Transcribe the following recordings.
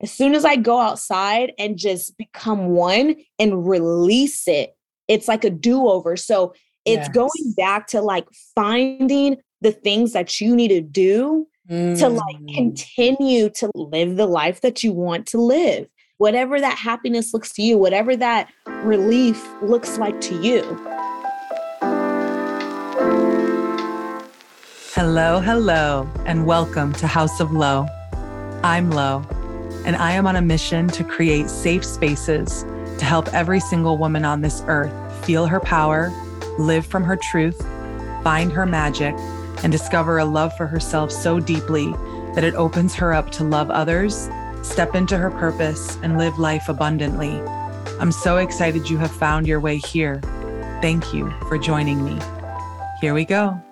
as soon as I go outside and just become one and release it, it's like a do over. So it's yes. going back to like finding the things that you need to do mm. to like mm. continue to live the life that you want to live. Whatever that happiness looks to you, whatever that relief looks like to you. Hello, hello, and welcome to House of Lo. I'm Lo and I am on a mission to create safe spaces to help every single woman on this earth feel her power, live from her truth, find her magic, and discover a love for herself so deeply that it opens her up to love others, step into her purpose, and live life abundantly. I'm so excited you have found your way here. Thank you for joining me. Here we go.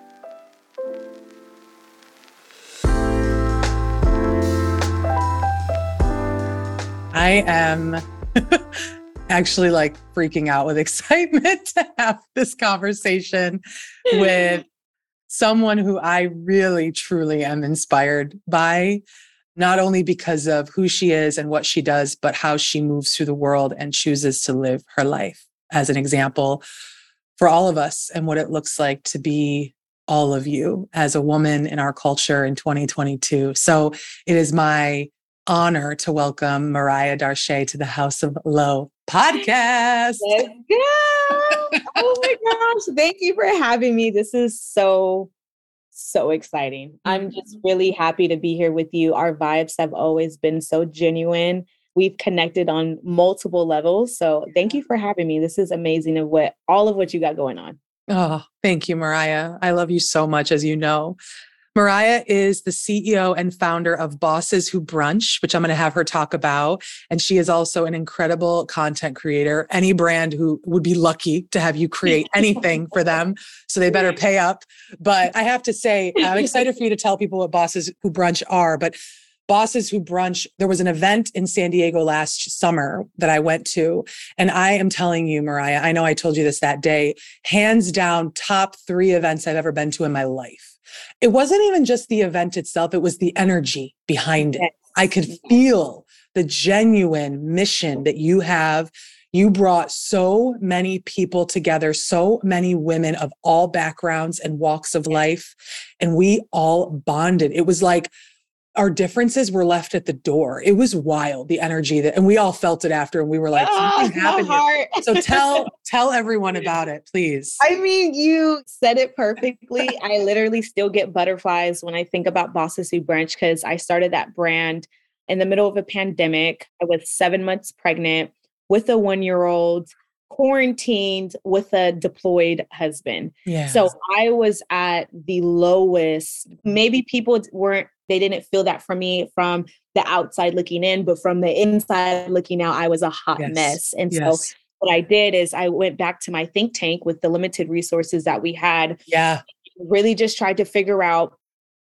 I am actually like freaking out with excitement to have this conversation with someone who I really, truly am inspired by, not only because of who she is and what she does, but how she moves through the world and chooses to live her life as an example for all of us and what it looks like to be all of you as a woman in our culture in 2022. So it is my honor to welcome Mariah Darche to the House of Lo podcast. Let's go. oh my gosh. Thank you for having me. This is so, so exciting. I'm just mm-hmm. really happy to be here with you. Our vibes have always been so genuine. We've connected on multiple levels. So thank you for having me. This is amazing of what all of what you got going on. Oh, thank you, Mariah. I love you so much, as you know. Mariah is the CEO and founder of Bosses Who Brunch, which I'm going to have her talk about. And she is also an incredible content creator. Any brand who would be lucky to have you create anything for them. So they better pay up. But I have to say, I'm excited for you to tell people what Bosses Who Brunch are. But Bosses Who Brunch, there was an event in San Diego last summer that I went to. And I am telling you, Mariah, I know I told you this that day, hands down, top three events I've ever been to in my life it wasn't even just the event itself, it was the energy behind it. I could feel the genuine mission that you have. You brought so many people together, so many women of all backgrounds and walks of life, and we all bonded. It was like our differences were left at the door. It was wild, the energy that, and we all felt it after, and we were like, oh, happened. so tell tell everyone about it, please. I mean, you said it perfectly. I literally still get butterflies when I think about Bosses Who Brunch because I started that brand in the middle of a pandemic. I was seven months pregnant with a one year old quarantined with a deployed husband. Yeah. So I was at the lowest. Maybe people weren't they didn't feel that from me from the outside looking in, but from the inside looking out, I was a hot yes. mess. And yes. so what I did is I went back to my think tank with the limited resources that we had. Yeah. Really just tried to figure out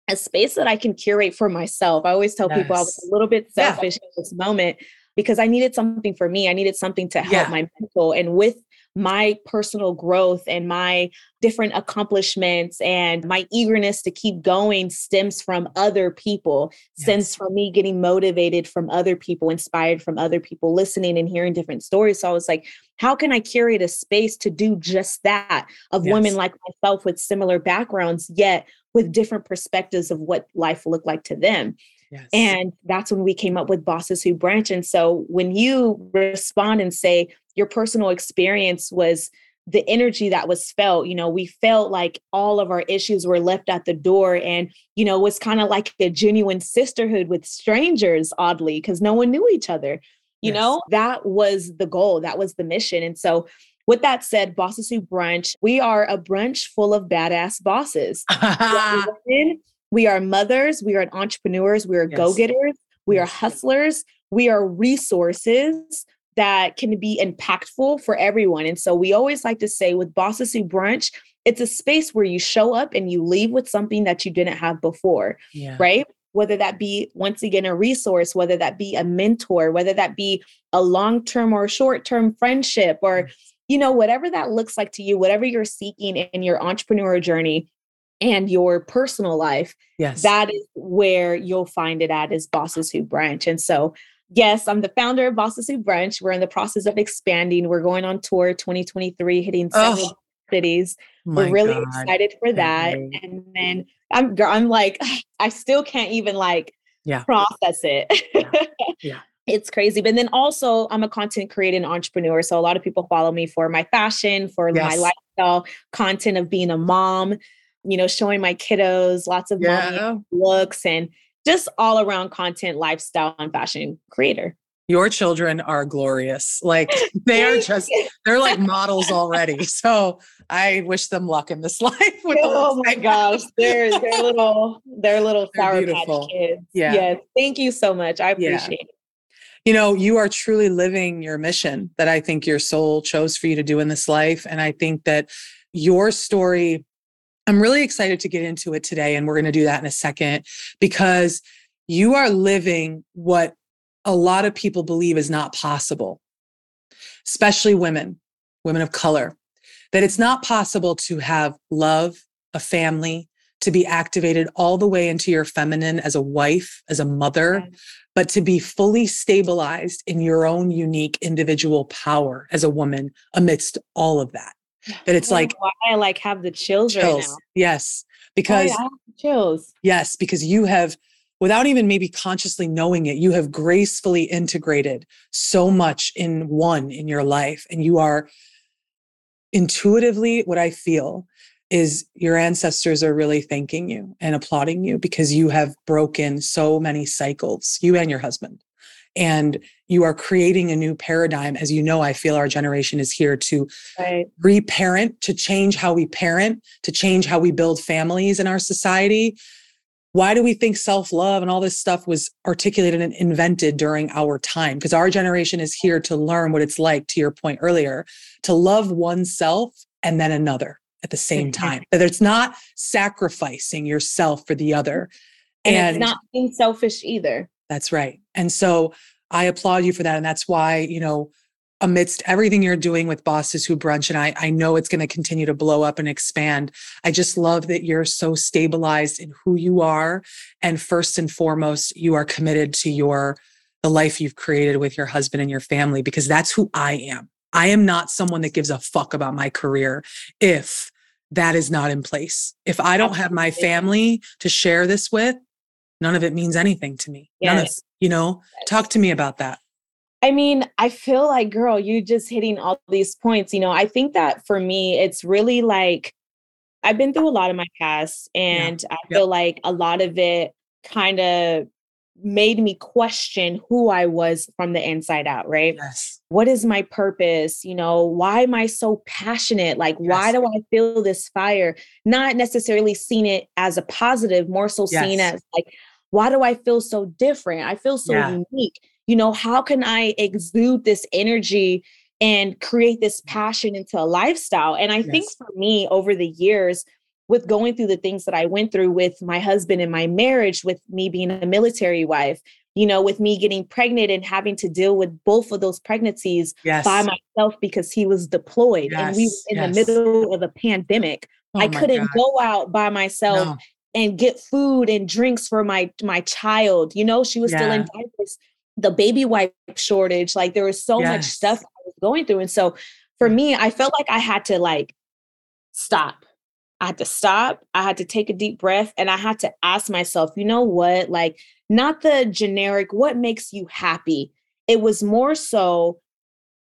a space that I can curate for myself. I always tell people I was a little bit selfish yeah. in this moment because I needed something for me. I needed something to help yeah. my mental. And with my personal growth and my different accomplishments and my eagerness to keep going stems from other people, yes. stems from me getting motivated from other people, inspired from other people, listening and hearing different stories. So I was like, how can I curate a space to do just that of yes. women like myself with similar backgrounds, yet with different perspectives of what life looked like to them? Yes. And that's when we came up with Bosses Who Brunch. And so when you respond and say your personal experience was the energy that was felt, you know, we felt like all of our issues were left at the door. And, you know, it was kind of like a genuine sisterhood with strangers, oddly, because no one knew each other. You yes. know, that was the goal, that was the mission. And so with that said, Bosses Who Brunch, we are a brunch full of badass bosses. We are mothers, we are entrepreneurs, we are yes. go getters, we are hustlers, we are resources that can be impactful for everyone. And so we always like to say with Bosses Who Brunch, it's a space where you show up and you leave with something that you didn't have before, yeah. right? Whether that be, once again, a resource, whether that be a mentor, whether that be a long term or short term friendship, or, mm. you know, whatever that looks like to you, whatever you're seeking in your entrepreneur journey, and your personal life, yes. that is where you'll find it at is Bosses Who Brunch. And so Yes, I'm the founder of Bosses Who Brunch. We're in the process of expanding. We're going on tour 2023, hitting several oh, cities. We're really God. excited for that. And then I'm I'm like, I still can't even like yeah. process it. yeah. yeah. It's crazy. But then also, I'm a content creator and entrepreneur. So a lot of people follow me for my fashion, for yes. my lifestyle content of being a mom, you know, showing my kiddos lots of yeah. looks and just all around content, lifestyle, and fashion creator. Your children are glorious. Like they are just, they're like models already. So I wish them luck in this life. oh my gosh. They're, they're little, they're little they're sour beautiful. patch kids. Yeah. Yes. Thank you so much. I appreciate yeah. it. You know, you are truly living your mission that I think your soul chose for you to do in this life. And I think that your story I'm really excited to get into it today, and we're going to do that in a second because you are living what a lot of people believe is not possible, especially women, women of color, that it's not possible to have love, a family, to be activated all the way into your feminine as a wife, as a mother, but to be fully stabilized in your own unique individual power as a woman amidst all of that that it's like why I like have the chills, chills. right now. Yes, because chills. Yes, because you have without even maybe consciously knowing it, you have gracefully integrated so much in one in your life and you are intuitively what I feel is your ancestors are really thanking you and applauding you because you have broken so many cycles, you and your husband and you are creating a new paradigm as you know i feel our generation is here to right. reparent to change how we parent to change how we build families in our society. Why do we think self-love and all this stuff was articulated and invented during our time? Because our generation is here to learn what it's like to your point earlier to love oneself and then another at the same mm-hmm. time. That it's not sacrificing yourself for the other. And, and it's not being selfish either that's right. And so I applaud you for that. And that's why, you know, amidst everything you're doing with Bosses Who Brunch, and I, I know it's going to continue to blow up and expand. I just love that you're so stabilized in who you are. And first and foremost, you are committed to your the life you've created with your husband and your family, because that's who I am. I am not someone that gives a fuck about my career if that is not in place. If I don't have my family to share this with, none of it means anything to me. Yes. None of, you know, yes. talk to me about that. I mean, I feel like, girl, you just hitting all these points. You know, I think that for me, it's really like I've been through a lot of my past, and yeah. I feel yep. like a lot of it kind of made me question who I was from the inside out, right? Yes. What is my purpose? You know, why am I so passionate? Like, yes. why do I feel this fire? Not necessarily seeing it as a positive, more so yes. seen as like, why do I feel so different? I feel so yeah. unique. You know, how can I exude this energy and create this mm. passion into a lifestyle? And I yes. think for me, over the years, with going through the things that I went through with my husband and my marriage, with me being a military wife, you know, with me getting pregnant and having to deal with both of those pregnancies yes. by myself because he was deployed yes. and we were in yes. the middle of a pandemic. Oh I couldn't God. go out by myself no and get food and drinks for my my child. You know, she was yeah. still in diapers. The baby wipe shortage, like there was so yes. much stuff I was going through. And so for mm. me, I felt like I had to like stop. I had to stop. I had to take a deep breath and I had to ask myself, you know what? Like, not the generic, what makes you happy? It was more so,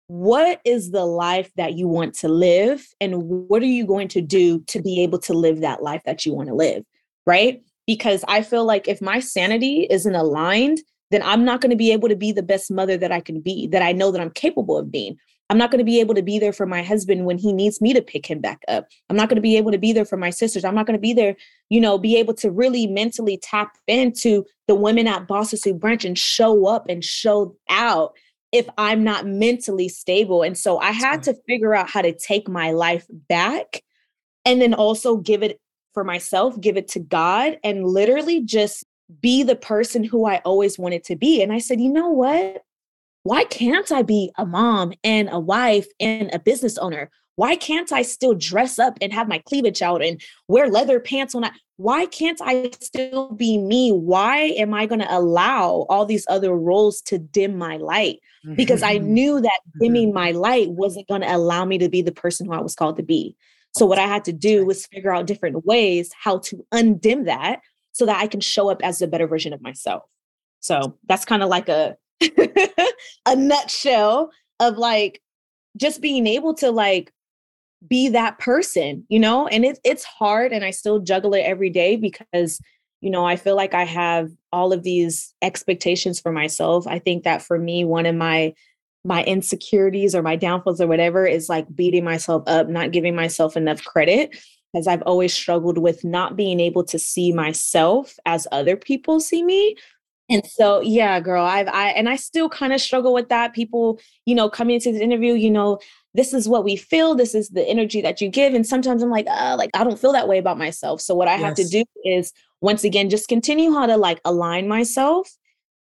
what is the life that you want to live? And what are you going to do to be able to live that life that you want to live? Right? Because I feel like if my sanity isn't aligned, then I'm not going to be able to be the best mother that I can be, that I know that I'm capable of being. I'm not going to be able to be there for my husband when he needs me to pick him back up. I'm not going to be able to be there for my sisters. I'm not going to be there, you know, be able to really mentally tap into the women at Bosses Who Brunch and show up and show out if I'm not mentally stable. And so I had to figure out how to take my life back and then also give it for myself, give it to God, and literally just be the person who I always wanted to be. And I said, you know what? Why can't I be a mom and a wife and a business owner? why can't I still dress up and have my cleavage out and wear leather pants when I why can't I still be me? Why am I going to allow all these other roles to dim my light? Because I mm-hmm. knew that dimming mm-hmm. my light wasn't going to allow me to be the person who I was called to be. So what I had to do was figure out different ways how to undim that so that I can show up as a better version of myself. So that's kind of like a a nutshell of like just being able to like be that person, you know? And it, it's hard and I still juggle it every day because, you know, I feel like I have all of these expectations for myself. I think that for me, one of my my insecurities or my downfalls or whatever is like beating myself up, not giving myself enough credit because I've always struggled with not being able to see myself as other people see me. And so, yeah, girl, I've, I, and I still kind of struggle with that. People, you know, coming into this interview, you know, this is what we feel this is the energy that you give and sometimes i'm like uh like i don't feel that way about myself so what i yes. have to do is once again just continue how to like align myself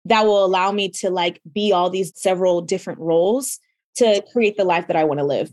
that will allow me to like be all these several different roles to create the life that i want to live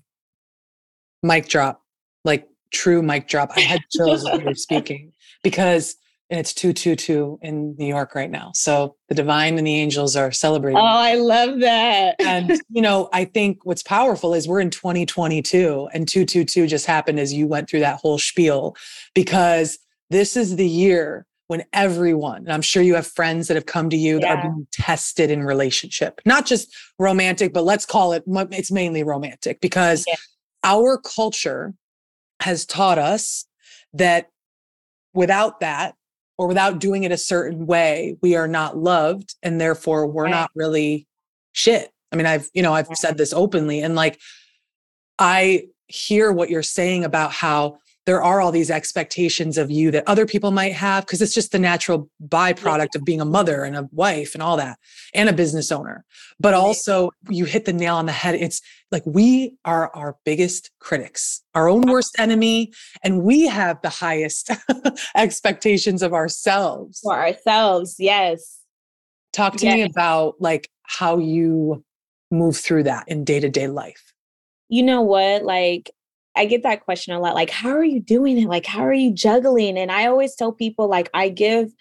mic drop like true mic drop i had chills when you were speaking because and it's 222 in New York right now. So the divine and the angels are celebrating. Oh, I love that. and, you know, I think what's powerful is we're in 2022 and 222 just happened as you went through that whole spiel because this is the year when everyone, and I'm sure you have friends that have come to you yeah. that are being tested in relationship, not just romantic, but let's call it, it's mainly romantic because yeah. our culture has taught us that without that, or without doing it a certain way, we are not loved and therefore we're right. not really shit. I mean, I've, you know, I've said this openly and like I hear what you're saying about how there are all these expectations of you that other people might have because it's just the natural byproduct of being a mother and a wife and all that and a business owner. But also you hit the nail on the head. It's like we are our biggest critics our own worst enemy and we have the highest expectations of ourselves. For ourselves yes. Talk to yes. me about like how you move through that in day-to-day life. You know what? Like I get that question a lot like, how are you doing it? Like, how are you juggling? And I always tell people, like, I give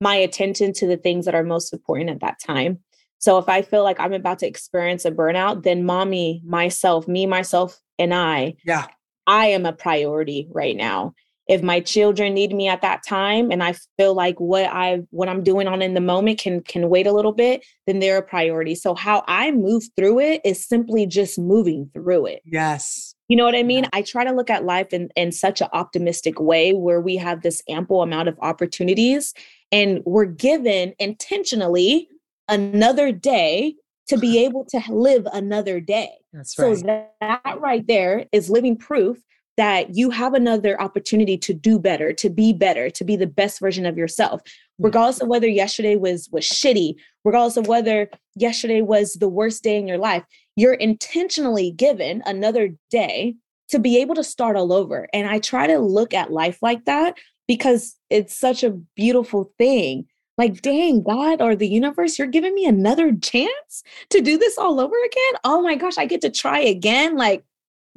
my attention to the things that are most important at that time. So if I feel like I'm about to experience a burnout, then mommy, myself, me, myself, and I, yeah, I am a priority right now if my children need me at that time and i feel like what i what i'm doing on in the moment can can wait a little bit then they're a priority so how i move through it is simply just moving through it yes you know what i mean i try to look at life in in such an optimistic way where we have this ample amount of opportunities and we're given intentionally another day to be able to live another day. That's right. So that, that right there is living proof that you have another opportunity to do better, to be better, to be the best version of yourself, hmm. regardless of whether yesterday was was shitty, regardless of whether yesterday was the worst day in your life. You're intentionally given another day to be able to start all over. And I try to look at life like that because it's such a beautiful thing. Like, dang, God or the universe, you're giving me another chance to do this all over again. Oh my gosh, I get to try again. Like,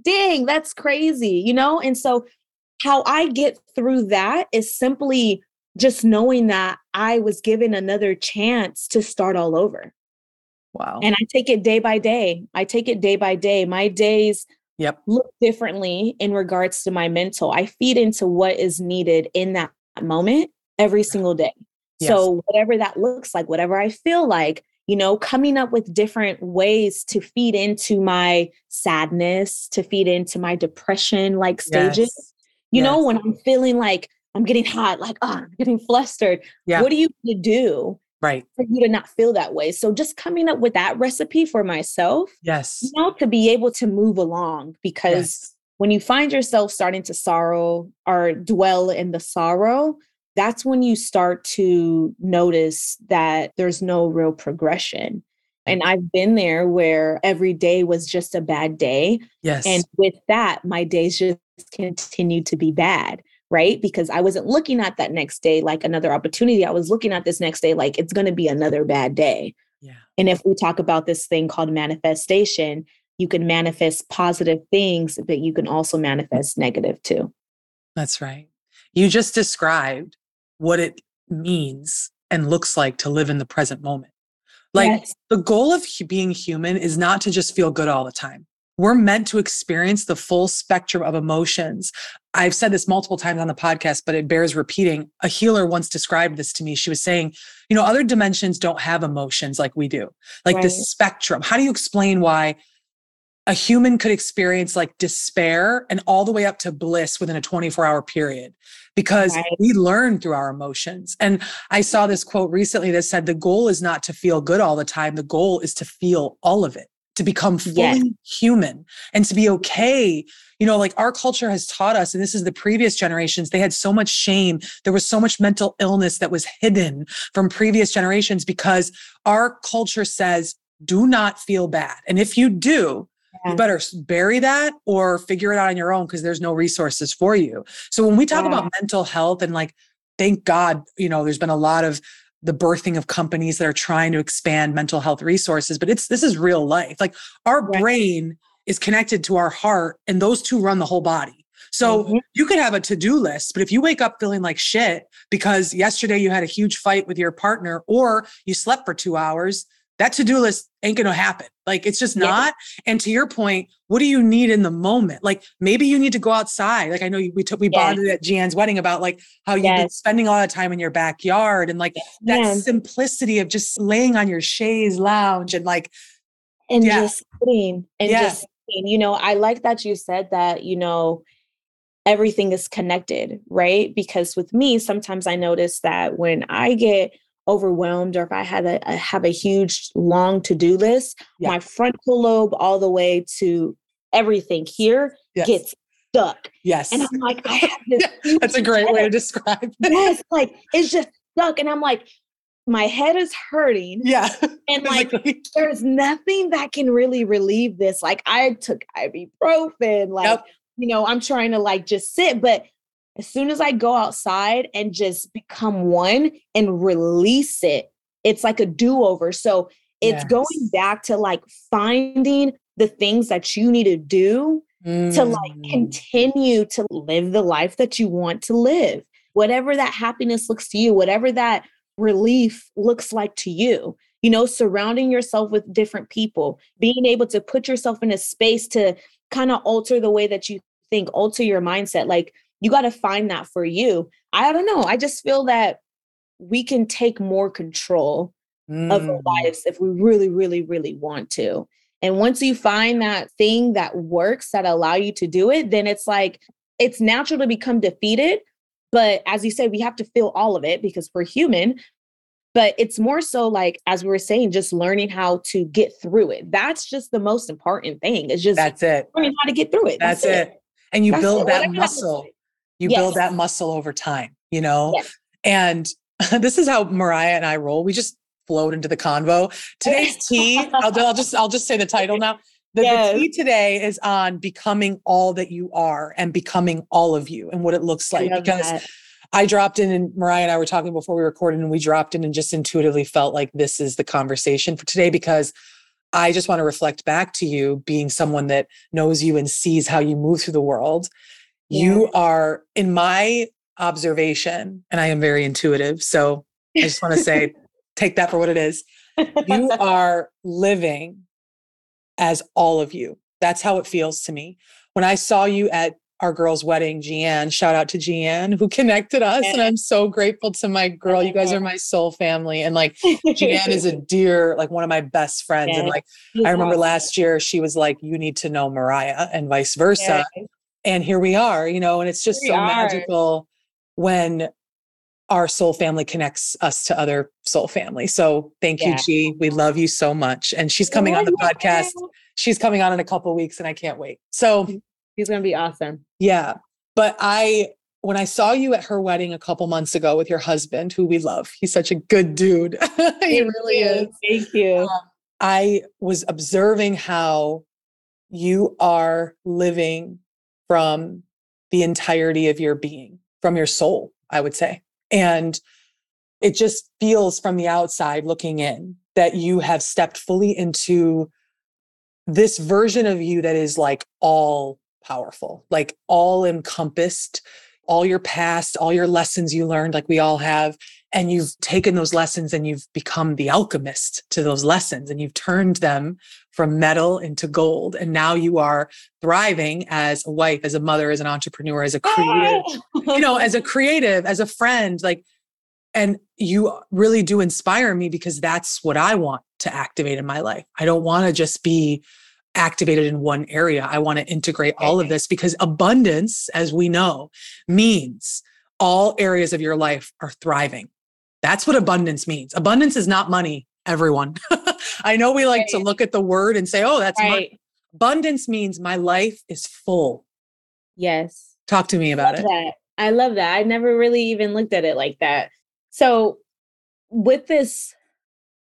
dang, that's crazy, you know? And so, how I get through that is simply just knowing that I was given another chance to start all over. Wow. And I take it day by day. I take it day by day. My days yep. look differently in regards to my mental. I feed into what is needed in that moment every single day. Yes. So, whatever that looks like, whatever I feel like, you know, coming up with different ways to feed into my sadness, to feed into my depression like stages. Yes. You yes. know, when I'm feeling like I'm getting hot, like, oh, I'm getting flustered. Yeah. What do you need to do right for you to not feel that way so just coming up with that recipe for myself yes you know to be able to move along because yes. when you find yourself starting to sorrow or dwell in the sorrow that's when you start to notice that there's no real progression. Mm. And I've been there where every day was just a bad day. Yes. And with that, my days just continued to be bad, right? Because I wasn't looking at that next day like another opportunity. I was looking at this next day like it's going to be another bad day. Yeah. And if we talk about this thing called manifestation, you can manifest positive things, but you can also manifest negative too. That's right. You just described what it means and looks like to live in the present moment. Like yes. the goal of being human is not to just feel good all the time. We're meant to experience the full spectrum of emotions. I've said this multiple times on the podcast, but it bears repeating. A healer once described this to me. She was saying, you know, other dimensions don't have emotions like we do, like right. the spectrum. How do you explain why a human could experience like despair and all the way up to bliss within a 24 hour period because right. we learn through our emotions. And I saw this quote recently that said the goal is not to feel good all the time, the goal is to feel all of it, to become fully yes. human and to be okay. You know, like our culture has taught us, and this is the previous generations, they had so much shame. There was so much mental illness that was hidden from previous generations because our culture says, do not feel bad. And if you do, yeah. you better bury that or figure it out on your own because there's no resources for you. So when we talk yeah. about mental health and like, thank God, you know, there's been a lot of the birthing of companies that are trying to expand mental health resources, but it's this is real life. Like our right. brain is connected to our heart, and those two run the whole body. So mm-hmm. you could have a to-do list, but if you wake up feeling like shit because yesterday you had a huge fight with your partner or you slept for 2 hours, that to-do list ain't to happen. Like it's just not. And to your point, what do you need in the moment? Like maybe you need to go outside. Like I know we took we bonded at Gian's wedding about like how you've yes. been spending a lot of time in your backyard and like that simplicity of just laying on your chaise lounge and like and yeah. just sitting and yeah. just sitting. you know, I like that you said that, you know, everything is connected, right? Because with me, sometimes I notice that when I get overwhelmed or if I had a, a have a huge long to-do list, yeah. my frontal lobe all the way to everything here yes. gets stuck. Yes. And I'm like, I have this yeah, that's a great head. way to describe it. Yes, like it's just stuck. And I'm like, my head is hurting. Yeah. And like there's nothing that can really relieve this. Like I took ibuprofen, like, you know, I'm trying to like just sit, but as soon as I go outside and just become one and release it, it's like a do over. So it's yes. going back to like finding the things that you need to do mm. to like mm. continue to live the life that you want to live. Whatever that happiness looks to you, whatever that relief looks like to you. You know, surrounding yourself with different people, being able to put yourself in a space to kind of alter the way that you think, alter your mindset. Like you got to find that for you. I don't know. I just feel that we can take more control mm. of our mm. lives if we really, really, really want to. And once you find that thing that works that allow you to do it, then it's like it's natural to become defeated. But as you said, we have to feel all of it because we're human. But it's more so like, as we were saying, just learning how to get through it. That's just the most important thing. It's just that's it. Learning how to get through it. That's, that's it. it. And you that's build it. that muscle you yes. build that muscle over time, you know? Yes. And this is how Mariah and I roll. We just float into the convo. Today's tea, I'll, I'll, just I'll just say the title now. The, yes. the tea today is on becoming all that you are and becoming all of you and what it looks like. Because that. I dropped in and Mariah and I were talking before we recorded, and we dropped in and just intuitively felt like this is the conversation for today because I just want to reflect back to you being someone that knows you and sees how you move through the world you are, in my observation, and I am very intuitive. So I just want to say, take that for what it is. You are living as all of you. That's how it feels to me. When I saw you at our girl's wedding, Jeanne, shout out to Jeanne who connected us. And I'm so grateful to my girl. You guys oh. are my soul family. And like Jeanne is a dear, like one of my best friends. And like I remember last year, she was like, You need to know Mariah and vice versa and here we are you know and it's just so magical when our soul family connects us to other soul family so thank yeah. you g we love you so much and she's coming on the podcast she's coming on in a couple weeks and i can't wait so he's going to be awesome yeah but i when i saw you at her wedding a couple months ago with your husband who we love he's such a good dude he really you. is thank you um, i was observing how you are living from the entirety of your being, from your soul, I would say. And it just feels from the outside looking in that you have stepped fully into this version of you that is like all powerful, like all encompassed, all your past, all your lessons you learned, like we all have. And you've taken those lessons and you've become the alchemist to those lessons and you've turned them from metal into gold. And now you are thriving as a wife, as a mother, as an entrepreneur, as a creative, oh, you know, as a creative, as a friend, like, and you really do inspire me because that's what I want to activate in my life. I don't want to just be activated in one area. I want to integrate all of this because abundance, as we know, means all areas of your life are thriving. That's what abundance means. Abundance is not money, everyone. I know we like right. to look at the word and say, oh, that's right. money. Abundance means my life is full. Yes. Talk to me about it. That. I love that. I never really even looked at it like that. So, with this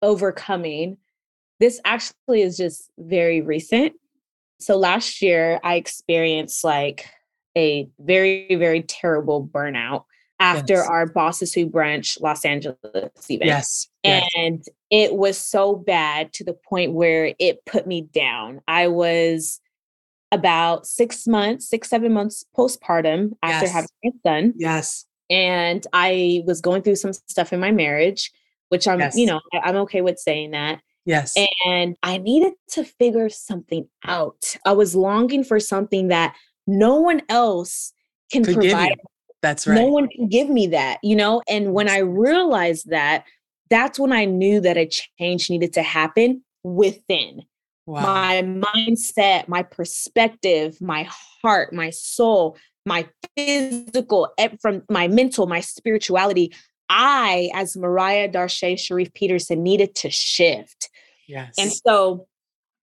overcoming, this actually is just very recent. So last year, I experienced like a very, very terrible burnout after yes. our Bosses Who Brunch Los Angeles event. Yes. And yes. it was so bad to the point where it put me down. I was about six months, six, seven months postpartum after yes. having my son. Yes. And I was going through some stuff in my marriage, which I'm, you know, I'm okay with saying that. Yes. And I needed to figure something out. I was longing for something that no one else can Could provide. That's right. No one can give me that, you know? And when I realized that, that's when I knew that a change needed to happen within. Wow. My mindset, my perspective, my heart, my soul, my physical, eh, from my mental, my spirituality. I, as Mariah Darche Sharif Peterson, needed to shift. Yes. And so,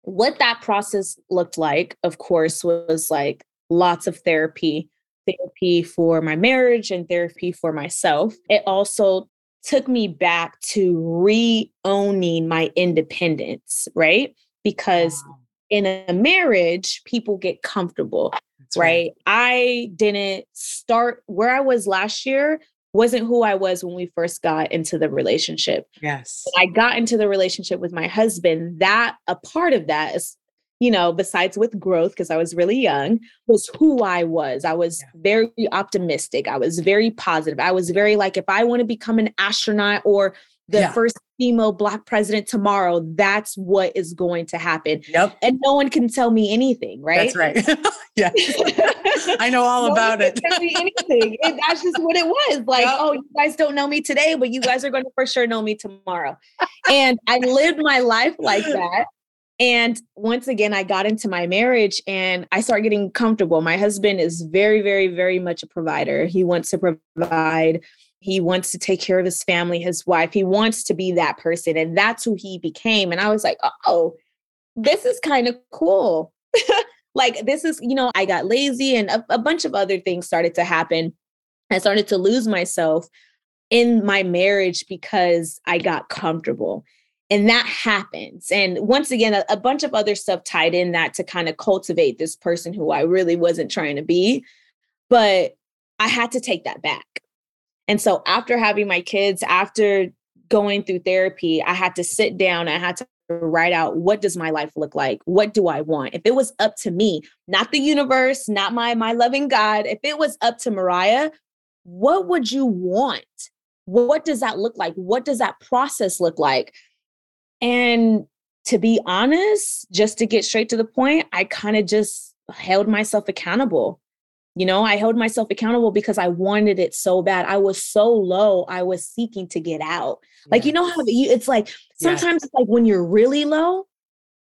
what that process looked like, of course, was like lots of therapy, therapy for my marriage and therapy for myself. It also took me back to re owning my independence, right? Because wow. in a marriage, people get comfortable. Right? right. I didn't start where I was last year wasn't who I was when we first got into the relationship. Yes. When I got into the relationship with my husband, that a part of that is, you know, besides with growth, because I was really young, was who I was. I was yeah. very optimistic. I was very positive. I was very like, if I want to become an astronaut or the yeah. first female black president tomorrow, that's what is going to happen. Yep. And no one can tell me anything, right? That's right. yeah. I know all no about it. Tell me anything. And that's just what it was. Like, yep. oh, you guys don't know me today, but you guys are going to for sure know me tomorrow. and I lived my life like that. And once again, I got into my marriage and I started getting comfortable. My husband is very, very, very much a provider. He wants to provide he wants to take care of his family, his wife. He wants to be that person. And that's who he became. And I was like, oh, this is kind of cool. like, this is, you know, I got lazy and a, a bunch of other things started to happen. I started to lose myself in my marriage because I got comfortable. And that happens. And once again, a, a, bunch of other stuff tied in that to kind of cultivate this person who I really wasn't trying to be. But I had to take that back. And so after having my kids, after going through therapy, I had to sit down, I had to write out what does my life look like? What do I want? If it was up to me, not the universe, not my my loving God, if it was up to Mariah, what would you want? What does that look like? What does that process look like? And to be honest, just to get straight to the point, I kind of just held myself accountable. You know, I held myself accountable because I wanted it so bad. I was so low. I was seeking to get out. Like, you know how you, it's like sometimes it's like when you're really low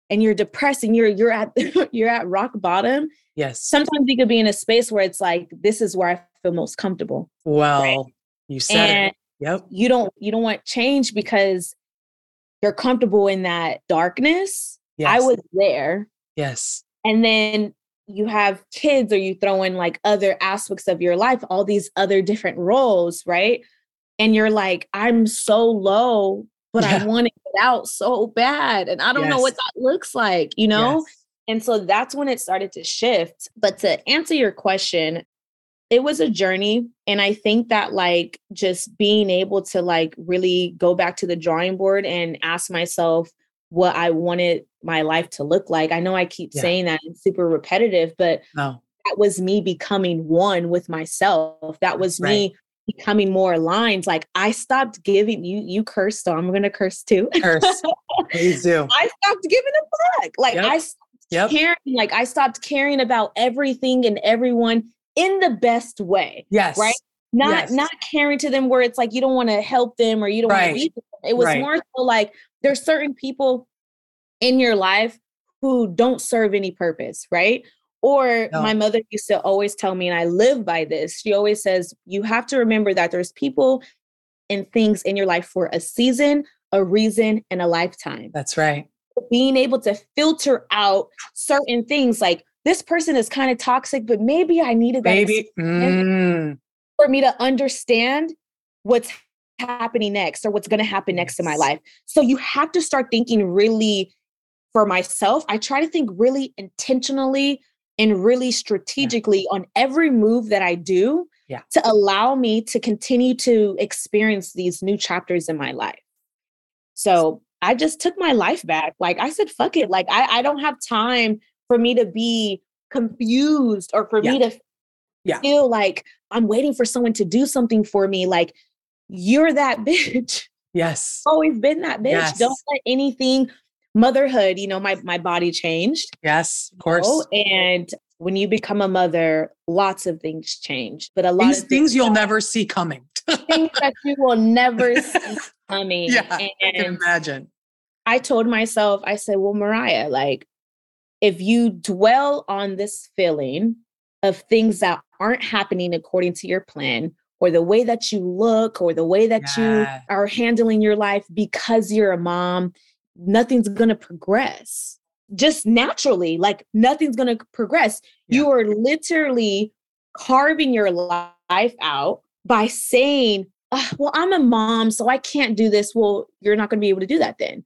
and you're depressed and you're you're at you're at rock bottom. Yes. Sometimes you could be in a space where it's like this is where I feel most comfortable. Well, right? you said and it. Yep. You don't you don't want change because you're comfortable in that darkness. Yes. I was there. Yes. And then you have kids or you throw in like other aspects of your life, all these other different roles, right? And you're like, I'm so low, but yeah. I want to get out so bad. And I don't yes. know what that looks like, you know? Yes. And so that's when it started to shift. But to answer your question, it was a journey. And I think that like just being able to like really go back to the drawing board and ask myself, what I wanted my life to look like. I know I keep yeah. saying that and super repetitive, but no. that was me becoming one with myself. That was right. me becoming more aligned. Like I stopped giving you you curse so I'm gonna curse too. Curse. Please do. I stopped giving a fuck. Like yep. I yep. caring, like I stopped caring about everything and everyone in the best way. Yes. Right. Not yes. not caring to them where it's like you don't want to help them or you don't right. want to be. It was right. more so like there's certain people in your life who don't serve any purpose, right? Or no. my mother used to always tell me, and I live by this. She always says, you have to remember that there's people and things in your life for a season, a reason, and a lifetime. That's right. Being able to filter out certain things like this person is kind of toxic, but maybe I needed that maybe mm. for me to understand what's happening next or what's going to happen next in my life. So you have to start thinking really for myself. I try to think really intentionally and really strategically yeah. on every move that I do yeah. to allow me to continue to experience these new chapters in my life. So I just took my life back. Like I said, fuck it. Like I, I don't have time for me to be confused or for yeah. me to yeah. feel like I'm waiting for someone to do something for me. Like you're that bitch. Yes. Always been that bitch. Yes. Don't let anything motherhood, you know, my my body changed. Yes, of course. Know? And when you become a mother, lots of things change. But a lot things, of things, you'll never see coming. things that you will never see coming. Yeah, and I can imagine. I told myself, I said, well, Mariah, like if you dwell on this feeling of things that aren't happening according to your plan, or the way that you look, or the way that yeah. you are handling your life because you're a mom, nothing's going to progress just naturally like nothing's going to progress yeah. you are literally carving your life out by saying ah, well i'm a mom so i can't do this well you're not going to be able to do that then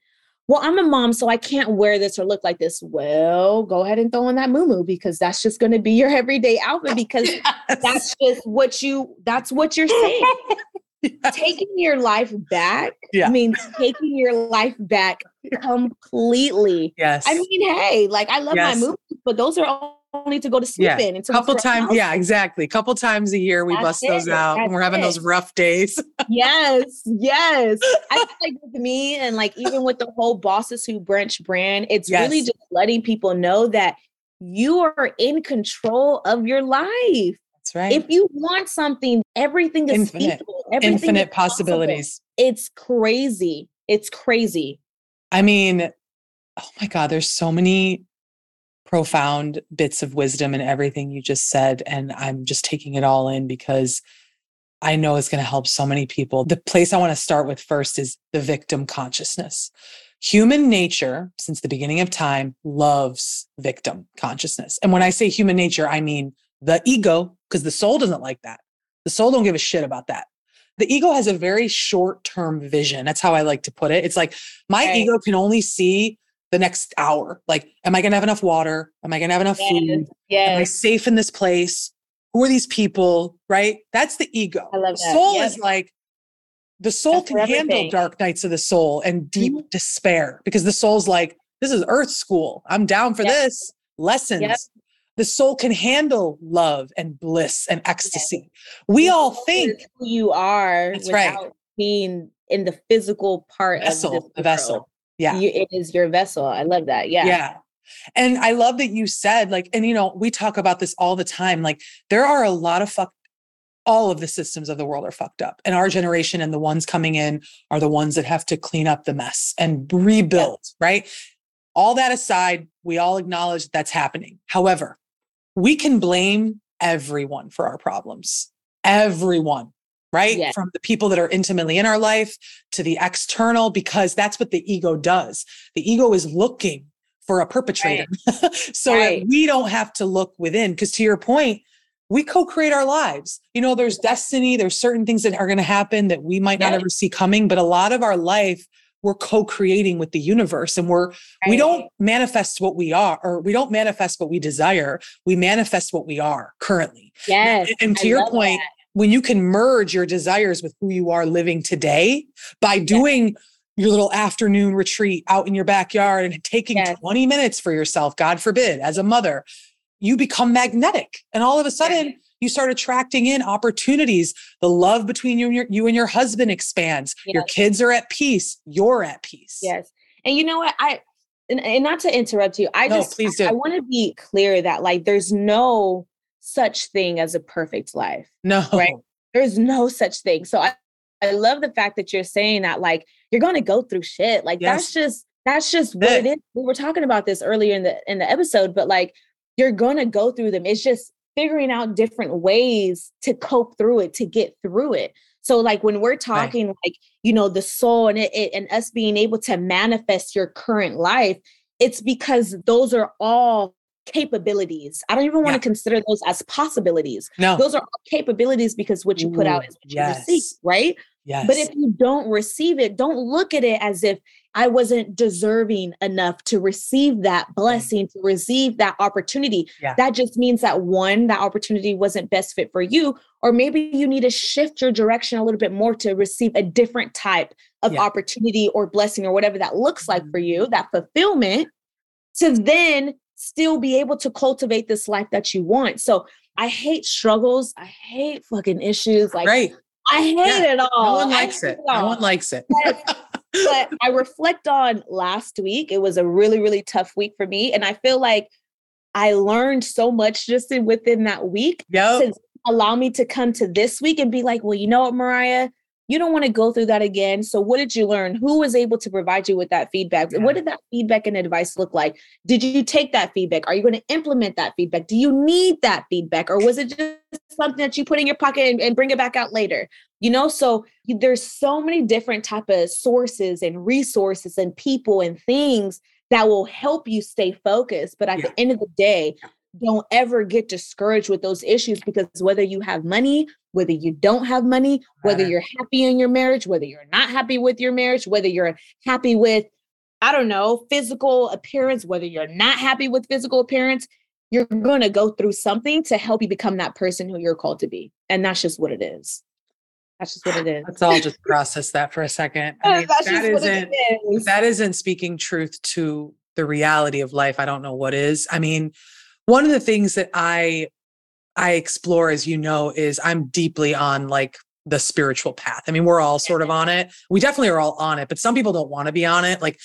well i'm a mom so i can't wear this or look like this well go ahead and throw on that moo moo because that's just going to be your everyday outfit because yes. that's just what you that's what you're saying yes. taking your life back yeah. means taking your life back completely. Yes. I mean, hey, like I love yes. my movies, but those are only to go to sleep yeah. in. A couple times, yeah, exactly. A couple times a year we That's bust it. those out That's when we're having it. those rough days. yes, yes. I feel like with me and like even with the whole bosses who brunch brand, it's yes. really just letting people know that you are in control of your life. That's right. If you want something, everything is infinite, everything infinite possibilities. It's crazy. It's crazy. I mean, oh my God, there's so many profound bits of wisdom and everything you just said. And I'm just taking it all in because I know it's going to help so many people. The place I want to start with first is the victim consciousness. Human nature, since the beginning of time, loves victim consciousness. And when I say human nature, I mean the ego, because the soul doesn't like that. The soul don't give a shit about that the ego has a very short term vision. That's how I like to put it. It's like my right. ego can only see the next hour. Like, am I going to have enough water? Am I going to have enough yes. food? Yes. Am I safe in this place? Who are these people? Right? That's the ego. I love that. Soul yes. is like, the soul That's can handle dark nights of the soul and deep mm-hmm. despair because the soul's like, this is earth school. I'm down for this. Lessons. Yep the soul can handle love and bliss and ecstasy. We all think who you are that's right. being in the physical part vessel, of the vessel. Yeah. You, it is your vessel. I love that. Yeah. Yeah. And I love that you said, like, and you know, we talk about this all the time. Like, there are a lot of fuck, all of the systems of the world are fucked up. And our mm-hmm. generation and the ones coming in are the ones that have to clean up the mess and rebuild, yeah. right? All that aside, we all acknowledge that that's happening. However, we can blame everyone for our problems. Everyone, right? Yeah. From the people that are intimately in our life to the external, because that's what the ego does. The ego is looking for a perpetrator right. so right. that we don't have to look within. Because to your point, we co-create our lives. You know, there's destiny, there's certain things that are going to happen that we might not ever see coming, but a lot of our life we're co-creating with the universe and we're right. we don't manifest what we are or we don't manifest what we desire we manifest what we are currently yes and, and to I your point that. When you can merge your desires with who you are living today by doing yes. your little afternoon retreat out in your backyard and taking Yes. 20 minutes for yourself, God forbid, as a mother, you become magnetic. And all of a sudden, you start attracting in opportunities. The love between you and your, you and your husband expands. Your kids are at peace. You're at peace. Yes. And you know what? I and, and not to interrupt you, I No, just please do. I, want to be clear that like there's no such thing as a perfect life. No. Right. There's no such thing. So I, I love the fact that you're saying that like you're gonna go through shit. Like that's just that's just what it is. We were talking about this earlier in the in the episode, but like you're gonna go through them. It's just figuring out different ways to cope through it, to get through it. So like when we're talking like, you know, the soul and it, it and us being able to manifest your current life, it's because those are all capabilities. I don't even want Yeah. to consider those as possibilities. No. Those are all capabilities because what you put out is what you receive, right? yes. But if you don't receive it, don't look at it as if I wasn't deserving enough to receive that mm. blessing, to receive that opportunity. Yeah. That just means that one, that opportunity wasn't best fit for you, or maybe you need to shift your direction a little bit more to receive a different type of Yeah. opportunity or blessing or whatever that looks like for you, mm. that fulfillment, to then still be able to cultivate this life that you want. So I hate struggles. I hate fucking issues. Like right. I hate Yeah. it all. No one likes hate it. No one likes it. but I reflect on last week. It was a really, really tough week for me. And I feel like I learned so much just in, within that week Yep. to allow me to come to this week and be like, well, you know what, Mariah? You don't want to go through that again. So, what did you learn? Who was able to provide you with that feedback? Yeah. What did that feedback and advice look like? Did you take that feedback? Are you going to implement that feedback? Do you need that feedback? Or was it just something that you put in your pocket and, and bring it back out later? You know, so there's so many different type of sources and resources and people and things that will help you stay focused. But at Yeah. the end of the day, don't ever get discouraged with those issues because whether you have money, whether you don't have money, whether you're happy in your marriage, whether you're not happy with your marriage, whether you're happy with, I don't know, physical appearance, whether you're not happy with physical appearance, you're going to go through something to help you become that person who you're called to be. And that's just what it is. That's just what it is. Let's all just process that for a second. I mean, that's that isn't it if is. that isn't speaking truth to the reality of life. I don't know what is. I mean, one of the things that I I explore, as you know, is I'm deeply on like the spiritual path. I mean, we're all sort of on it. We definitely are all on it, but some people don't want to be on it. Like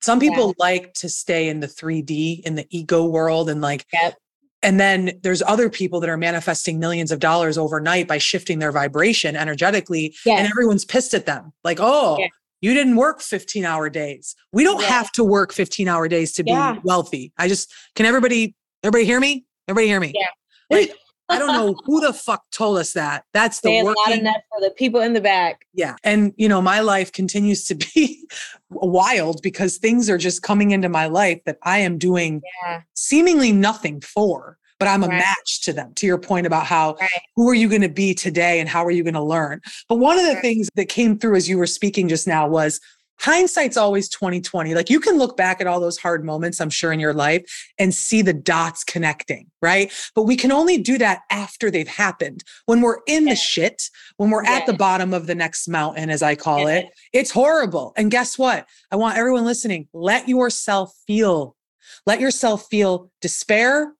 some people like to stay in the 3D in the ego world and like Yep. and then there's other people that are manifesting millions of dollars overnight by shifting their vibration energetically and everyone's pissed at them. Like, oh, Yeah. you didn't work 15 hour days. We don't Yeah. have to work 15 hour days to be wealthy. I just, can everybody, everybody hear me? Everybody hear me? Yeah. Like, I don't know who the fuck told us that. That's the Say it loud working. enough for the people in the back. Yeah. And, you know, my life continues to be wild because things are just coming into my life that I am doing Yeah. seemingly nothing for, but I'm a Right. match to them. To your point about how, Right. who are you going to be today and how are you going to learn? But one of the Right. things that came through as you were speaking just now was hindsight's always 2020. Like you can look back at all those hard moments, I'm sure, in your life and see the dots connecting, right? But we can only do that after they've happened. When we're in the shit, when we're at the bottom of the next mountain, as I call Yeah. it, it's horrible. And guess what? I want everyone listening, let yourself feel, let yourself feel despair.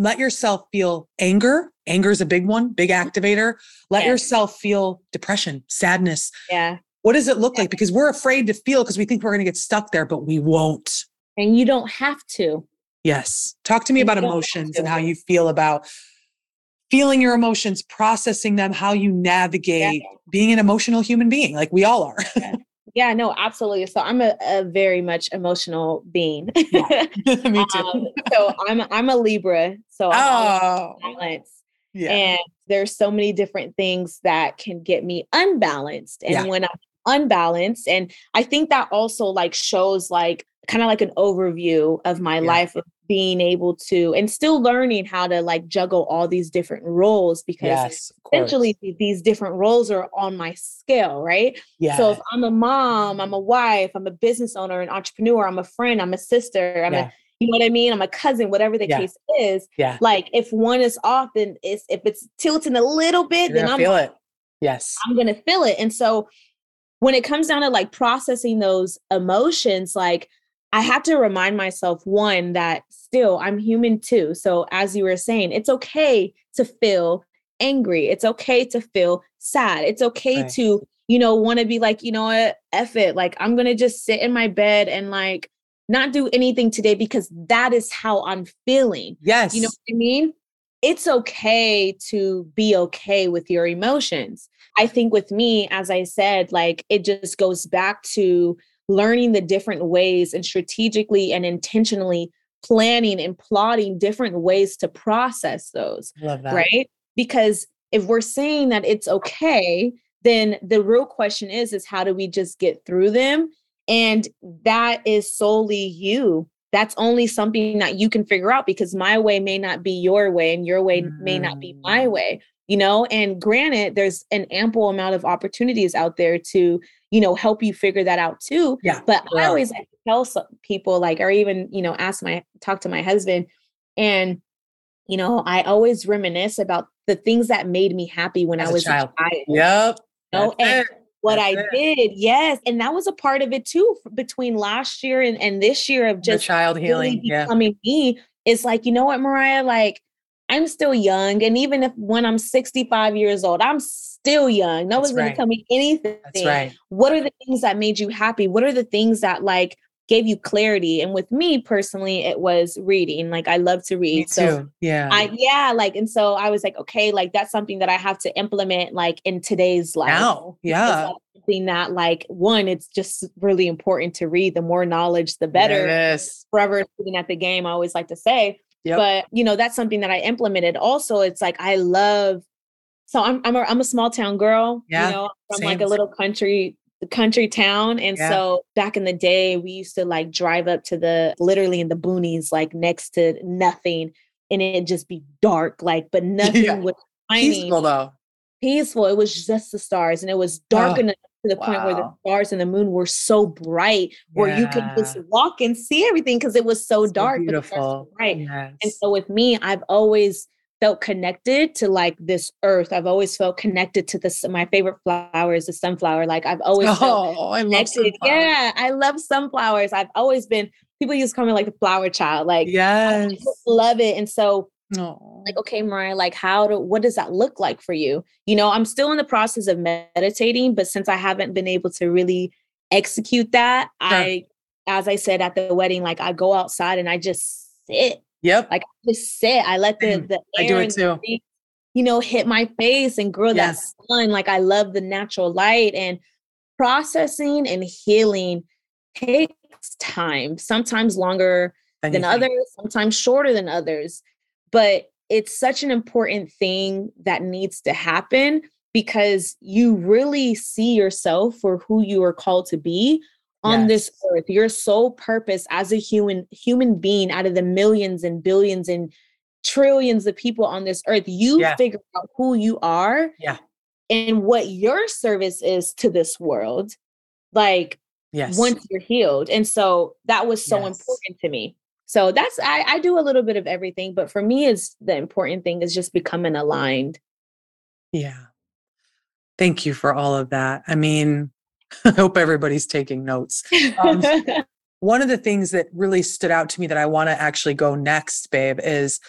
Let yourself feel anger. Anger is a big one, big mm-hmm. activator. Let Yes. yourself feel depression, sadness. Yeah. What does it look like? Because we're afraid to feel because we think we're going to get stuck there, but we won't. And you don't have to. Yes. Talk to me You about emotions and how you feel about feeling your emotions, processing them, how you navigate being an emotional human being, like we all are. Yeah, no, absolutely. So I'm a, a very much emotional being. me too. Um, so I'm I'm a Libra. So I'm oh, balance. yeah. And there's so many different things that can get me unbalanced. And Yeah. when I'm unbalanced, and I think that also like shows like kind of like an overview of my Yeah. life of being able to and still learning how to like juggle all these different roles because yes. essentially these different roles are on my scale, right? yeah. So if I'm a mom, I'm a wife, I'm a business owner, an entrepreneur, I'm a friend, I'm a sister, I'm yeah. a you know what I mean? I'm a cousin, whatever the Yeah. case is. Yeah. Like if one is off, then it's if it's tilting a little bit, You're then I'm feel it. Yes. I'm gonna feel it. And so when it comes down to like processing those emotions, like I have to remind myself one that still I'm human too. So as you were saying, it's okay to feel angry. It's okay to feel sad. It's okay right. to, you know, want to be like, you know what, F it. Like I'm gonna just sit in my bed and like not do anything today because that is how I'm feeling. Yes. You know what I mean? It's okay to be okay with your emotions. I think with me, as I said, like it just goes back to learning the different ways and strategically and intentionally planning and plotting different ways to process those. Love that. Right? Because if we're saying that it's okay, then the real question is is how do we just get through them? And that is solely you. That's only something that you can figure out because my way may not be your way and your way mm. may not be my mm. way you know and granted there's an ample amount of opportunities out there to you know help you figure that out too yeah but i always like tell some people like or even you know ask my talk to my husband and you know i always reminisce about the things that made me happy when As i was a child, a child yep you know? and what That's I it. did. Yes. And that was a part of it too between last year and, and this year of just the child healing really becoming yeah. me. It's like, you know what, Mariah, like I'm still young. And even if when I'm 65 years old, I'm still young. No That's one's right. to tell me anything. That's right. What are the things that made you happy? What are the things that like gave you clarity? And with me personally, it was reading. Like I love to read. Me so too. yeah. I yeah, like and so I was like, okay, like that's something that I have to implement like in today's life. Now, yeah. Something that like one, it's just really important to read. The more knowledge, the better. Yes. Forever sitting at the game, I always like to say. Yep. But you know, that's something that I implemented. Also, it's like I love. So I'm I'm a, I'm a small town girl. Yeah, you know, from same. like a little country country town, and yeah. so back in the day, we used to like drive up to the literally in the boonies, like next to nothing, and it just be dark, like but nothing yeah. was peaceful though. Peaceful. It was just the stars, and it was dark oh. enough to the wow. point where the stars and the moon were so bright where yeah. you could just walk and see everything because it was so, so dark beautiful right yes. and so with me i've always felt connected to like this earth i've always felt connected to this my favorite flower is the sunflower like i've always oh i love sunflowers. yeah i love sunflowers i've always been people used to call me like the flower child like yes love it and so like, okay, Mariah, like how do what does that look like for you? You know, I'm still in the process of meditating, but since I haven't been able to really execute that, sure. I as I said at the wedding, like I go outside and I just sit. Yep. Like I just sit. I let the the I do it too. you know, hit my face and grow yes. that sun. Like I love the natural light and processing and healing takes time, sometimes longer than, than others, sometimes shorter than others but it's such an important thing that needs to happen because you really see yourself for who you are called to be on yes. this earth your sole purpose as a human human being out of the millions and billions and trillions of people on this earth you yeah. figure out who you are yeah and what your service is to this world like yes once you're healed and so that was so yes. important to me so that's I, I do a little bit of everything, but for me, is the important thing is just becoming aligned. Yeah. Thank you for all of that. I mean, I hope everybody's taking notes. Um, one of the things that really stood out to me that I want to actually go next, babe, is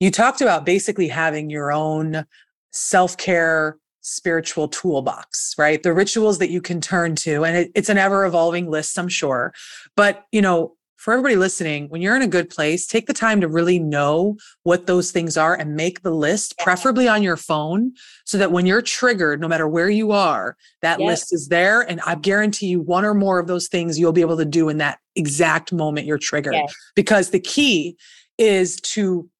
you talked about basically having your own self care spiritual toolbox, right? The rituals that you can turn to. And it, it's an ever evolving list, I'm sure. But, you know, for everybody listening, when you're in a good place, take the time to really know what those things are and make the list, preferably on your phone, so that when you're triggered, no matter where you are, that yes. list is there. And I guarantee you, one or more of those things you'll be able to do in that exact moment you're triggered. Yes. Because the key is to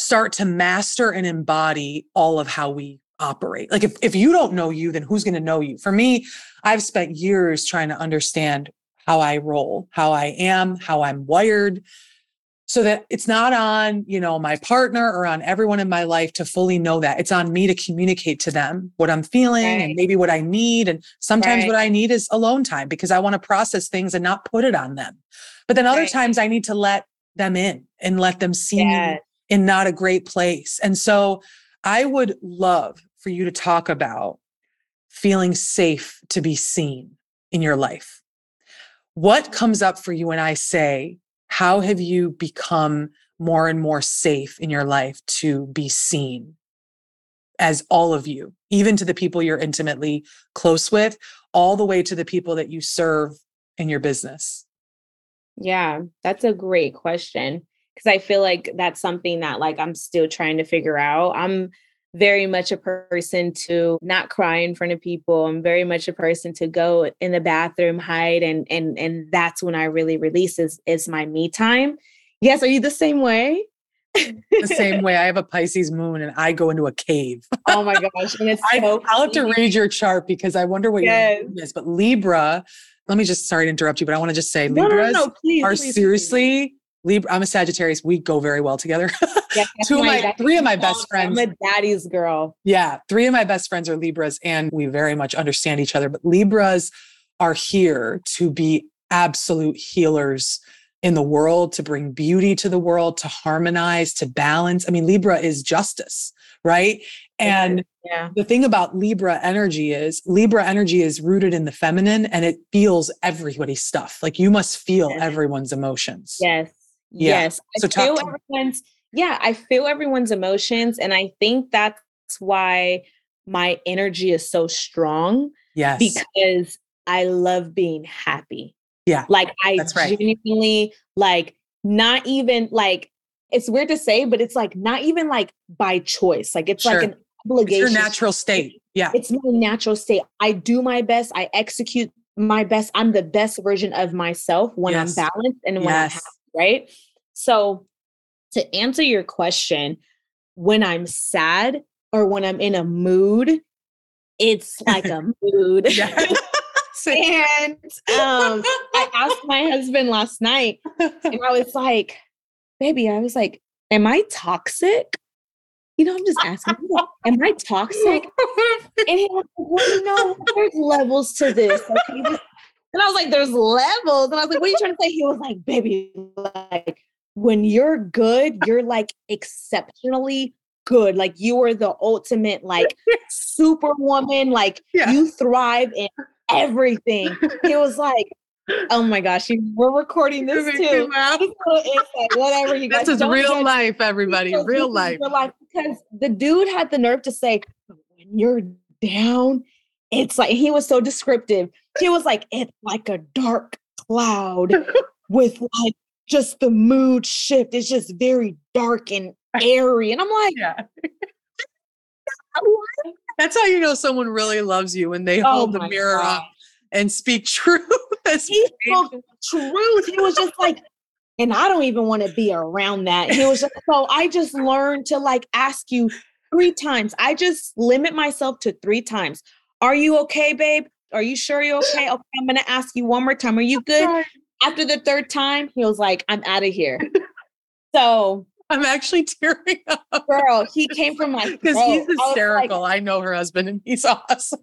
start to master and embody all of how we operate. Like if, if you don't know you, then who's going to know you? For me, I've spent years trying to understand how I roll, how I am, how I'm wired, so that it's not on, you know, my partner or on everyone in my life to fully know that. It's on me to communicate to them what I'm feeling right. and maybe what I need. And sometimes right. what I need is alone time because I want to process things and not put it on them. But then other right. times I need to let them in and let them see yes. me in not a great place. And so I would love for you to talk about feeling safe to be seen in your life. What comes up for you when I say, How have you become more and more safe in your life to be seen as all of you, even to the people you're intimately close with, all the way to the people that you serve in your business? Yeah, that's a great question because I feel like that's something that like I'm still trying to figure out. I'm very much a person to not cry in front of people. I'm very much a person to go in the bathroom, hide, and and and that's when I really release is is my me time. Yes, are you the same way? the same way I have a Pisces moon and I go into a cave. Oh my gosh. And it's I, so I'll have to read your chart because I wonder what yes. your moon is. But Libra, let me just sorry to interrupt you, but I want to just say no, Libras no, no, please, are please, seriously please. Libra. I'm a Sagittarius. We go very well together. Yeah, Two of my, three of my best friends. I'm a daddy's girl. Yeah, three of my best friends are Libras, and we very much understand each other. But Libras are here to be absolute healers in the world, to bring beauty to the world, to harmonize, to balance. I mean, Libra is justice, right? And yeah. the thing about Libra energy is Libra energy is rooted in the feminine and it feels everybody's stuff. Like you must feel yes. everyone's emotions. Yes. Yeah. Yes. I so feel everyone's yeah, I feel everyone's emotions. And I think that's why my energy is so strong. Yes. Because I love being happy. Yeah. Like I That's right. genuinely like not even like it's weird to say, but it's like not even like by choice. Like it's sure. like an obligation. It's your natural state. Yeah. It's my natural state. I do my best. I execute my best. I'm the best version of myself when yes. I'm balanced and when yes. I'm happy, right? So to answer your question, when I'm sad or when I'm in a mood, it's like a mood. and um, I asked my husband last night, and I was like, baby, I was like, am I toxic? You know, I'm just asking, am I toxic? And he was like, well, you know, there's levels to this. Okay? And I was like, there's levels. And I was like, what are you trying to say? He was like, baby, like, when you're good, you're like exceptionally good. Like you are the ultimate, like superwoman. Like yeah. you thrive in everything. He was like, oh my gosh, we're recording this too. like, whatever you guys. This is real life, everybody. Real life. real life. Because the dude had the nerve to say, when you're down, it's like he was so descriptive. He was like, it's like a dark cloud with like just the mood shift. It's just very dark and airy. And I'm like, yeah. That's how you know someone really loves you when they oh hold the mirror God. up and speak truth. he spoke truth. He was just like, and I don't even want to be around that. He was just so I just learned to like ask you three times. I just limit myself to three times. Are you okay, babe? Are you sure you're okay? Okay, I'm gonna ask you one more time. Are you good? After the third time, he was like, I'm out of here. So I'm actually tearing up. Girl, he came from my because he's hysterical. I, like, I, know her husband and he's awesome.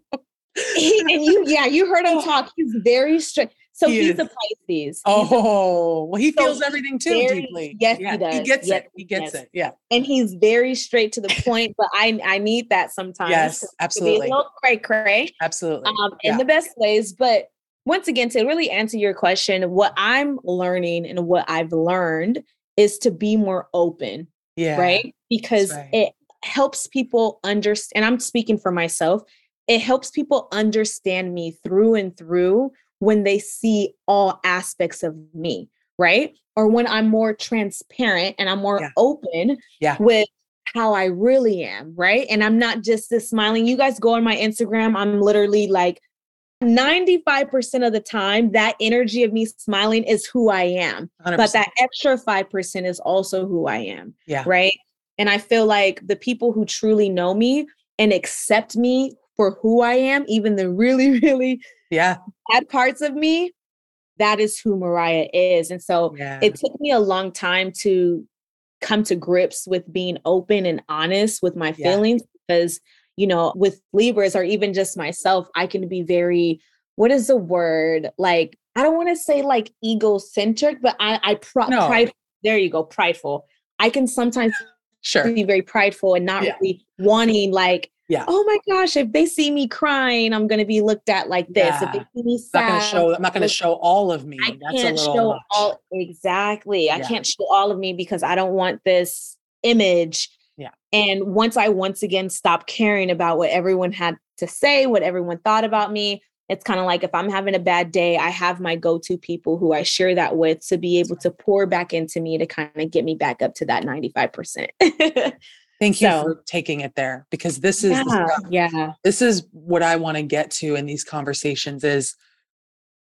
he, and you, yeah, you heard him oh. talk. He's very strict. So he he's is. a Pisces. Oh, well, he feels so everything too very, deeply. Yes, yeah, he does. He gets yes, it. He gets yes. it. Yeah. And he's very straight to the point, but I I need that sometimes. Yes, absolutely. a little cray cray. Absolutely. Um, in yeah. the best ways. But once again, to really answer your question, what I'm learning and what I've learned is to be more open. Yeah. Right. Because right. it helps people understand. And I'm speaking for myself. It helps people understand me through and through when they see all aspects of me, right? Or when I'm more transparent and I'm more yeah. open yeah. with how I really am, right? And I'm not just this smiling. You guys go on my Instagram, I'm literally like 95% of the time, that energy of me smiling is who I am. 100%. But that extra 5% is also who I am. Yeah. Right. And I feel like the people who truly know me and accept me for who I am, even the really, really yeah bad parts of me, that is who Mariah is. And so yeah. it took me a long time to come to grips with being open and honest with my feelings yeah. because, you know, with Libras or even just myself, I can be very, what is the word? Like, I don't want to say like egocentric, but I, I no. pride. There you go, prideful. I can sometimes sure be very prideful and not yeah. really wanting like yeah. oh my gosh, if they see me crying, I'm gonna be looked at like this. Yeah. If they see me sad, I'm not gonna show, I'm not gonna show all of me. I That's can't show much. all exactly. Yeah. I can't show all of me because I don't want this image. Yeah. And once I once again stop caring about what everyone had to say, what everyone thought about me, it's kind of like if I'm having a bad day, I have my go to people who I share that with to be able to pour back into me to kind of get me back up to that 95%. Thank you so, for taking it there because this is yeah, yeah. This is what I want to get to in these conversations is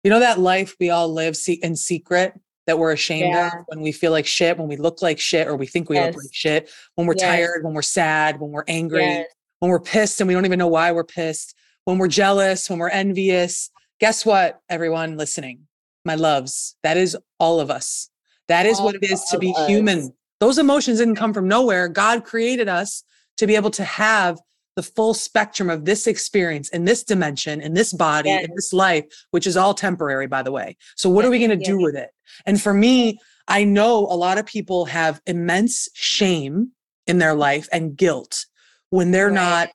you know that life we all live in secret that we're ashamed yeah. of when we feel like shit, when we look like shit or we think we yes. look like shit, when we're yes. tired, when we're sad, when we're angry, yes. when we're pissed and we don't even know why we're pissed when we're jealous, when we're envious. Guess what, everyone listening? My loves, that is all of us. That is all what it is to be us. human. Those emotions didn't come from nowhere. God created us to be able to have the full spectrum of this experience in this dimension, in this body, yes. in this life, which is all temporary, by the way. So, what yes. are we going to yes. do with it? And for me, I know a lot of people have immense shame in their life and guilt when they're right. not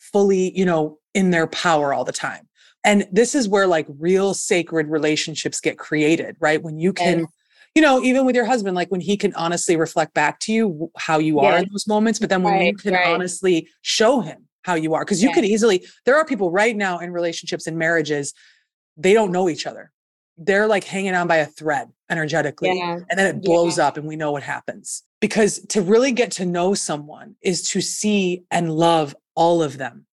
fully, you know, in their power all the time. And this is where like real sacred relationships get created, right? When you can, you know, even with your husband, like when he can honestly reflect back to you how you are in those moments, but then when right, you can right. honestly show him how you are, because you could easily, there are people right now in relationships and marriages, they don't know each other. They're like hanging on by a thread energetically, yeah. and then it blows yeah. up, and we know what happens. Because to really get to know someone is to see and love all of them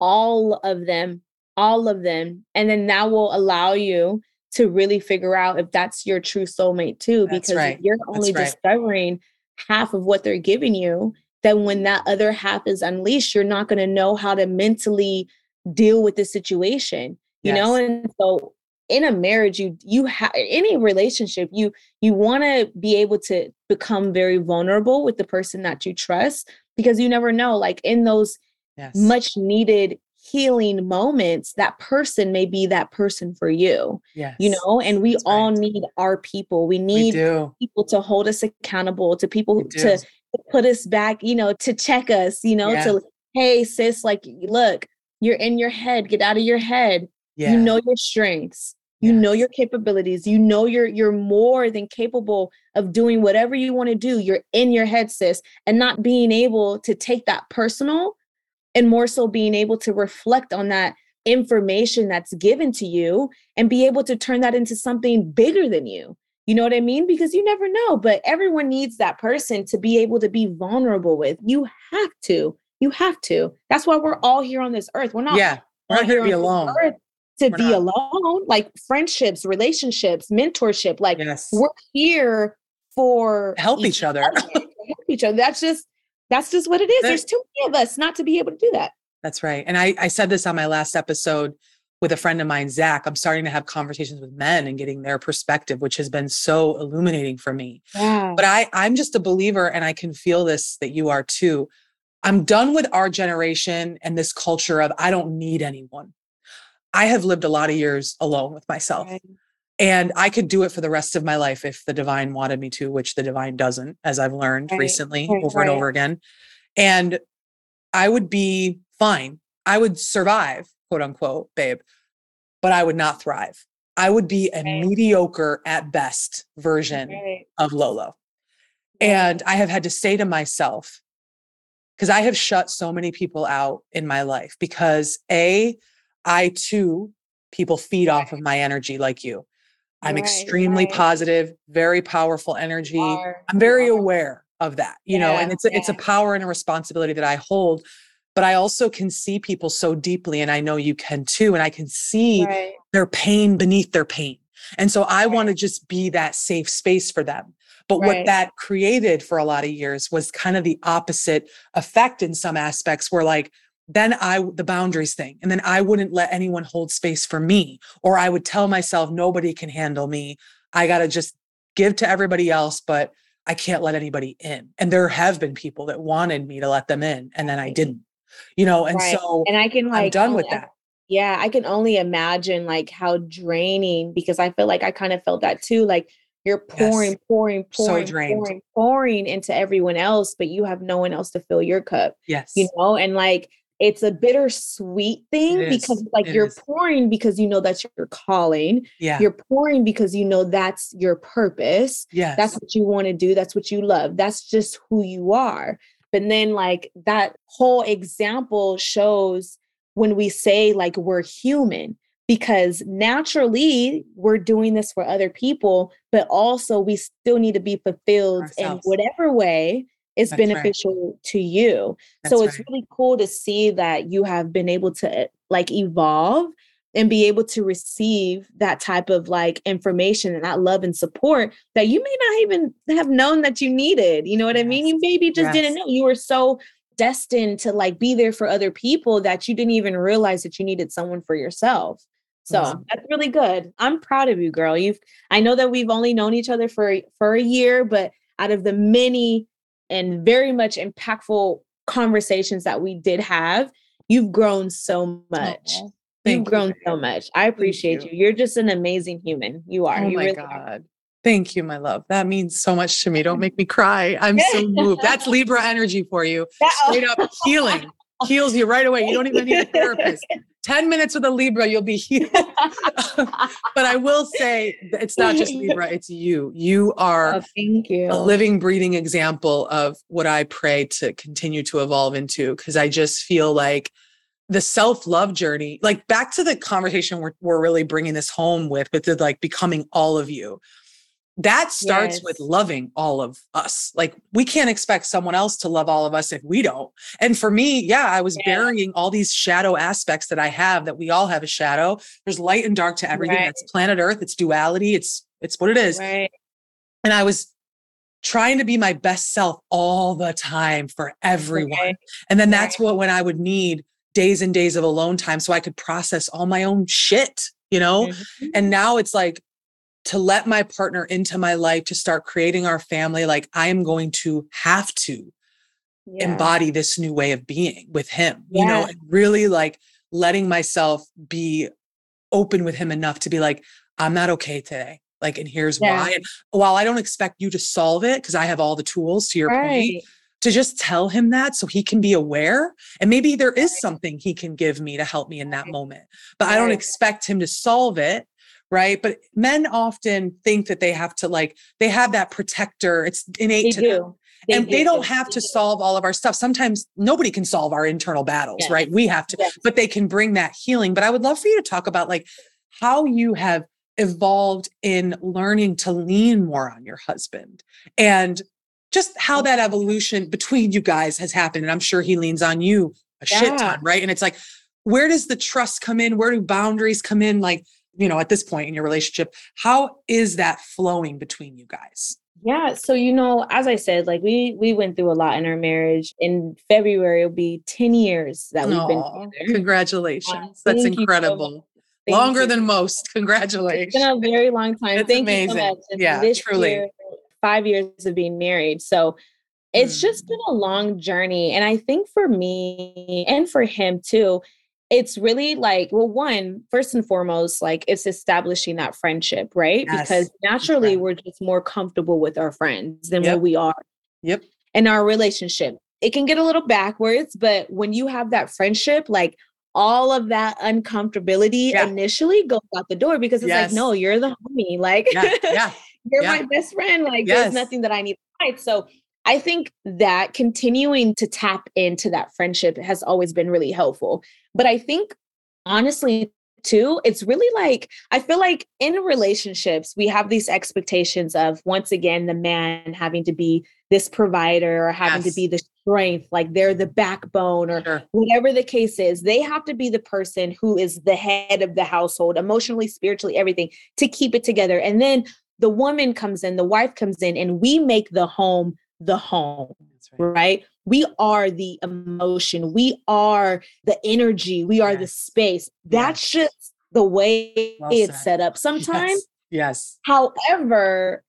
all of them, all of them. And then that will allow you to really figure out if that's your true soulmate too, because right. you're only right. discovering half of what they're giving you, then when that other half is unleashed, you're not going to know how to mentally deal with the situation, you yes. know? And so in a marriage, you you have any relationship, you you want to be able to become very vulnerable with the person that you trust because you never know, like in those yes. much needed healing moments, that person may be that person for you. Yes. You know, and we That's all right. need our people. We need we people to hold us accountable, to people to put us back, you know, to check us, you know, yeah. to hey sis, like look, you're in your head, get out of your head. Yeah. You know your strengths. You yes. know your capabilities. You know you're you're more than capable of doing whatever you want to do. You're in your head, sis, and not being able to take that personal and more so being able to reflect on that information that's given to you and be able to turn that into something bigger than you. You know what I mean? Because you never know, but everyone needs that person to be able to be vulnerable with. You have to. You have to. That's why we're all here on this earth. We're not Yeah. We're not here to be alone. To we're be not. alone, like friendships, relationships, mentorship. Like yes. we're here for help each, each other. help each other. That's just that's just what it is. There's too many of us not to be able to do that. That's right. And I, I said this on my last episode with a friend of mine, Zach. I'm starting to have conversations with men and getting their perspective, which has been so illuminating for me. Yeah. But I, I'm just a believer, and I can feel this that you are too. I'm done with our generation and this culture of I don't need anyone. I have lived a lot of years alone with myself. Right. And I could do it for the rest of my life if the divine wanted me to, which the divine doesn't, as I've learned right. recently right. over and over again. And I would be fine. I would survive, quote unquote, babe, but I would not thrive. I would be a right. mediocre at best version of Lolo. And I have had to say to myself, because I have shut so many people out in my life because A, I too, people feed off of my energy like you. I'm right, extremely right. positive, very powerful energy. I'm very aware of that, you yeah, know, and it's a, yeah. it's a power and a responsibility that I hold. But I also can see people so deeply, and I know you can too. And I can see right. their pain beneath their pain. And so I want to just be that safe space for them. But what that created for a lot of years was kind of the opposite effect in some aspects, where like then I, the boundaries thing, and then I wouldn't let anyone hold space for me, or I would tell myself, nobody can handle me. I got to just give to everybody else, but I can't let anybody in. And there have been people that wanted me to let them in, and then I didn't, you know, and right. so and I can like, I'm done with that. Yeah, I can only imagine like how draining because I feel like I kind of felt that too. Like you're pouring, yes. pouring, pouring, so pouring, pouring into everyone else, but you have no one else to fill your cup. Yes. You know, and like it's a bittersweet thing because like it you're is. pouring because you know that's your calling. Yeah. You're pouring because you know that's your purpose. Yeah. That's what you want to do. That's what you love. That's just who you are. But then like that whole example shows when we say like we're human because naturally we're doing this for other people, but also we still need to be fulfilled Ourselves. in whatever way is That's beneficial right. to you. That's so it's right. really cool to see that you have been able to eh, like evolve and be able to receive that type of like information and that love and support that you may not even have known that you needed. You know what yes. I mean? You maybe just yes. didn't know. You were so destined to like be there for other people that you didn't even realize that you needed someone for yourself. So that's really good. I'm proud of you, girl. You've I know that we've only known each other for for a year, but out of the many and very much impactful conversations that we did have, you've grown so much. Oh, you've grown you. so much. I appreciate you. you. You're just an amazing human. You are. Oh you my really God. Are. Thank you, my love. That means so much to me. Don't make me cry. I'm so moved. That's Libra energy for you. Straight up healing. Heals you right away. You don't even need a therapist. 10 minutes with a Libra, you'll be healed. but I will say it's not just Libra, it's you. You are oh, thank you. a living, breathing example of what I pray to continue to evolve into. Cause I just feel like the self-love journey, like back to the conversation we're, we're really bringing this home with, with the like becoming all of you that starts yes. with loving all of us. Like we can't expect someone else to love all of us if we don't. And for me, yeah, I was yeah. burying all these shadow aspects that I have that we all have a shadow. There's light and dark to everything. Right. That's planet Earth. It's duality. It's it's what it is. Right. And I was trying to be my best self all the time for everyone. Okay. And then that's right. what when I would need days and days of alone time so I could process all my own shit, you know? Mm-hmm. And now it's like to let my partner into my life to start creating our family like i am going to have to yeah. embody this new way of being with him yeah. you know and really like letting myself be open with him enough to be like i'm not okay today like and here's yeah. why and while i don't expect you to solve it because i have all the tools to your right. point to just tell him that so he can be aware and maybe there is something he can give me to help me in that moment but i don't expect him to solve it right? But men often think that they have to like they have that protector. It's innate they to do. them. They and do. they don't have to solve all of our stuff. Sometimes nobody can solve our internal battles, yes. right? We have to, yes. but they can bring that healing. But I would love for you to talk about like how you have evolved in learning to lean more on your husband and just how mm-hmm. that evolution between you guys has happened. And I'm sure he leans on you a yeah. shit ton, right? And it's like, where does the trust come in? Where do boundaries come in? Like, you know, at this point in your relationship, how is that flowing between you guys? Yeah, so you know, as I said, like we we went through a lot in our marriage. In February, it'll be 10 years that we've been together. Congratulations. That's incredible. So Longer than most. Congratulations. It's been a very long time. It's Thank amazing. you so much. yeah, this truly. Year, five years of being married. So it's mm. just been a long journey. And I think for me and for him too, it's really like well one first and foremost like it's establishing that friendship right yes. because naturally we're just more comfortable with our friends than yep. what we are yep in our relationship it can get a little backwards but when you have that friendship like all of that uncomfortability yeah. initially goes out the door because it's yes. like no you're the homie like yeah, yeah. you're my best friend like yes. there's nothing that i need to fight so I think that continuing to tap into that friendship has always been really helpful. But I think honestly, too, it's really like I feel like in relationships, we have these expectations of once again the man having to be this provider or having yes. to be the strength, like they're the backbone or sure. whatever the case is. They have to be the person who is the head of the household, emotionally, spiritually, everything to keep it together. And then the woman comes in, the wife comes in, and we make the home the home, right. right. We are the emotion, we are the energy, we are yes. the space. That's yes. just the way well it's said. set up. Sometimes, yes. yes. However,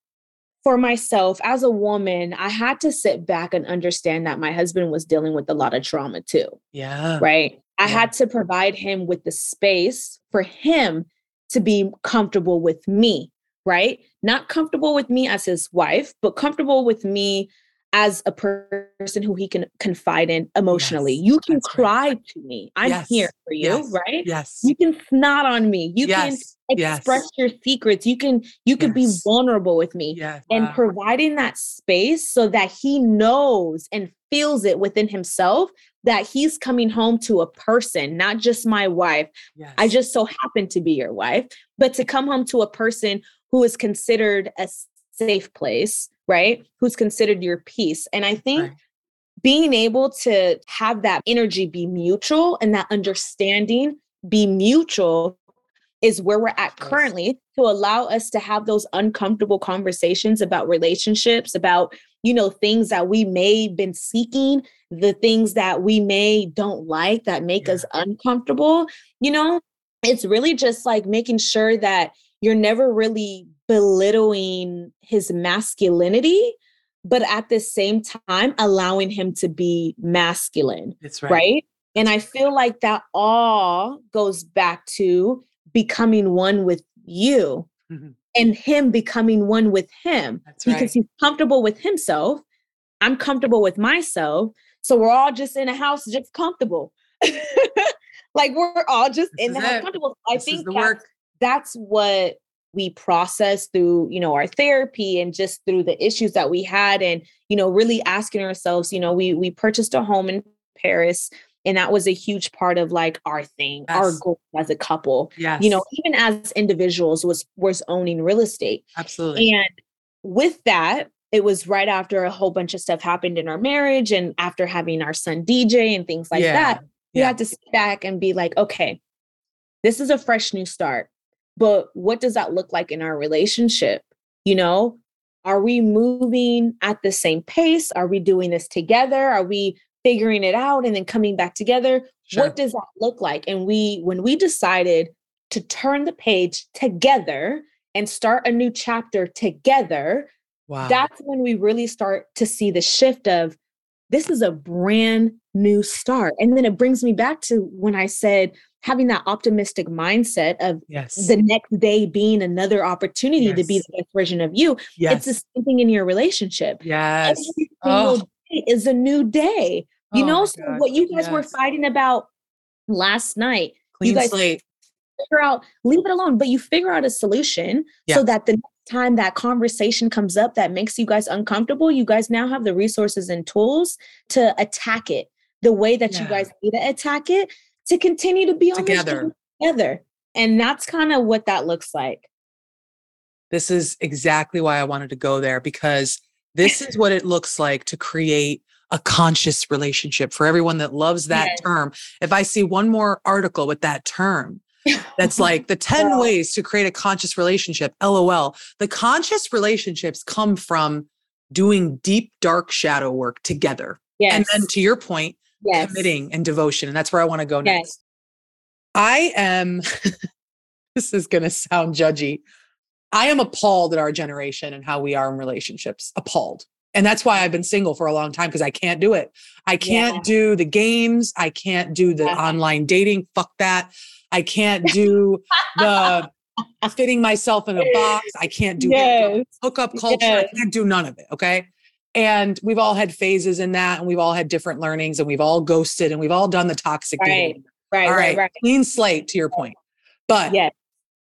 for myself as a woman, I had to sit back and understand that my husband was dealing with a lot of trauma too. Yeah. Right. I had to provide him with the space for him to be comfortable with me, right? Not comfortable with me as his wife, but comfortable with me as a person who he can confide in emotionally. Yes, you can cry right. to me. I'm yes, here for you, yes, right? Yes. You can snot on me. You can express your secrets. You can you can be vulnerable with me. Yes. And wow. providing that space so that he knows and feels it within himself that he's coming home to a person, not just my wife. I just so happen to be your wife, but to come home to a person who is considered a safe place, right? Who's considered your peace. And I think right. being able to have that energy be mutual and that understanding be mutual is where we're at currently to allow us to have those uncomfortable conversations about relationships about you know things that we may been seeking the things that we may don't like that make yeah. us uncomfortable you know it's really just like making sure that you're never really belittling his masculinity, but at the same time, allowing him to be masculine. That's right. Right. And I feel like that all goes back to becoming one with you mm-hmm. and him becoming one with him That's because right. he's comfortable with himself. I'm comfortable with myself. So we're all just in a house, just comfortable. like we're all just this in the house comfortable. I this think the work. That's what we process through you know our therapy and just through the issues that we had and you know really asking ourselves you know we we purchased a home in paris and that was a huge part of like our thing yes. our goal as a couple yes. you know even as individuals was was owning real estate absolutely and with that it was right after a whole bunch of stuff happened in our marriage and after having our son dj and things like yeah. that we yeah. had to sit back and be like okay this is a fresh new start but what does that look like in our relationship? You know, are we moving at the same pace? Are we doing this together? Are we figuring it out and then coming back together? Sure. What does that look like? And we, when we decided to turn the page together and start a new chapter together, wow. that's when we really start to see the shift of this is a brand new start. And then it brings me back to when I said, having that optimistic mindset of yes. the next day being another opportunity yes. to be the best version of you. Yes. It's the same thing in your relationship. Yes. Every single oh. day is a new day. You oh know, so God. what you guys yes. were fighting about last night, Clean you guys slate. figure out, leave it alone, but you figure out a solution yeah. so that the next time that conversation comes up that makes you guys uncomfortable, you guys now have the resources and tools to attack it the way that yeah. you guys need to attack it to continue to be on together. together. And that's kind of what that looks like. This is exactly why I wanted to go there because this is what it looks like to create a conscious relationship for everyone that loves that yes. term. If I see one more article with that term, that's like the 10 ways to create a conscious relationship. LOL. The conscious relationships come from doing deep, dark shadow work together. Yes. And then to your point, yes. committing and devotion. And that's where I want to go next. Yes. I am, this is going to sound judgy. I am appalled at our generation and how we are in relationships. Appalled. And that's why I've been single for a long time because I can't do it. I can't yeah. do the games. I can't do the yeah. online dating. Fuck that. I can't do the fitting myself in a box. I can't do yes. hookup culture. Yes. I can't do none of it. Okay. And we've all had phases in that, and we've all had different learnings, and we've all ghosted, and we've all done the toxic right. dating. Right, all right, right, right. Clean slate to your point. But yes.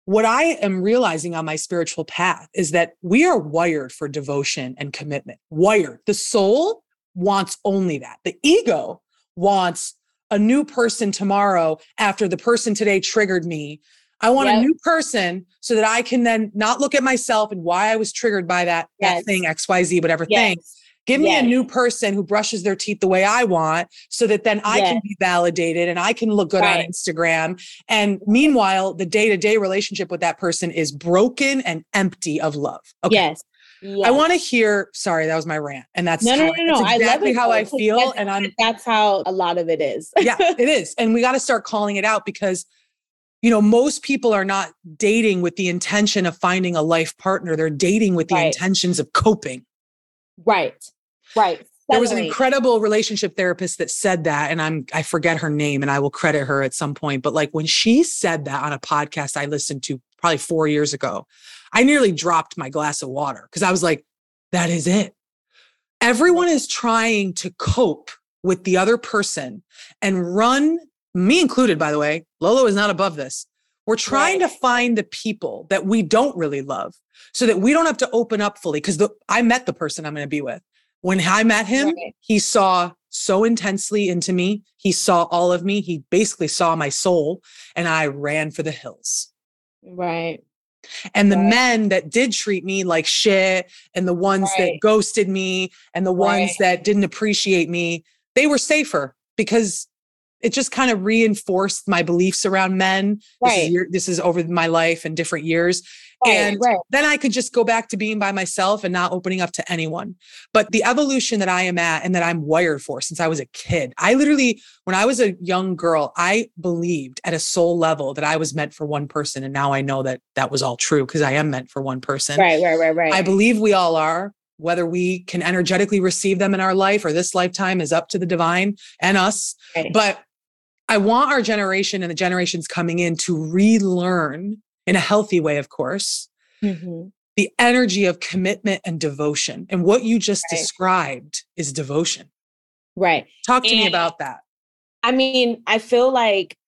what I am realizing on my spiritual path is that we are wired for devotion and commitment. Wired. The soul wants only that. The ego wants a new person tomorrow after the person today triggered me. I want yep. a new person so that I can then not look at myself and why I was triggered by that, yes. that thing, XYZ, whatever yes. thing. Give me yes. a new person who brushes their teeth the way I want so that then I can be validated and I can look good right. on Instagram. And meanwhile, the day to day relationship with that person is broken and empty of love. Okay. Yes. Yes. I want to hear. Sorry, that was my rant, and that's no, no, no, no. exactly I how I feel, and I'm. That's how a lot of it is. yeah, it is, and we got to start calling it out because you know, most people are not dating with the intention of finding a life partner. They're dating with the right. intentions of coping. Right. Right. There was an incredible relationship therapist that said that, and I'm I forget her name, and I will credit her at some point. But like when she said that on a podcast I listened to probably four years ago, I nearly dropped my glass of water because I was like, that is it. Everyone is trying to cope with the other person and run, me included, by the way. Lolo is not above this. We're trying right. to find the people that we don't really love so that we don't have to open up fully. Because I met the person I'm going to be with. When I met him, right. he saw so intensely into me. He saw all of me. He basically saw my soul, and I ran for the hills. Right. And the right. men that did treat me like shit, and the ones that ghosted me, and the ones that didn't appreciate me, they were safer because it just kind of reinforced my beliefs around men. Right. This is, your, this is over my life and different years. Right, and right. then I could just go back to being by myself and not opening up to anyone. But the evolution that I am at and that I'm wired for since I was a kid, I literally, when I was a young girl, I believed at a soul level that I was meant for one person. And now I know that that was all true because I am meant for one person. Right, right, right, right. I believe we all are whether we can energetically receive them in our life or this lifetime is up to the divine and us. Right. But I want our generation and the generations coming in to relearn in a healthy way, of course, mm-hmm. the energy of commitment and devotion. And what you just right. described is devotion. Right. Talk to and, me about that. I mean, I feel like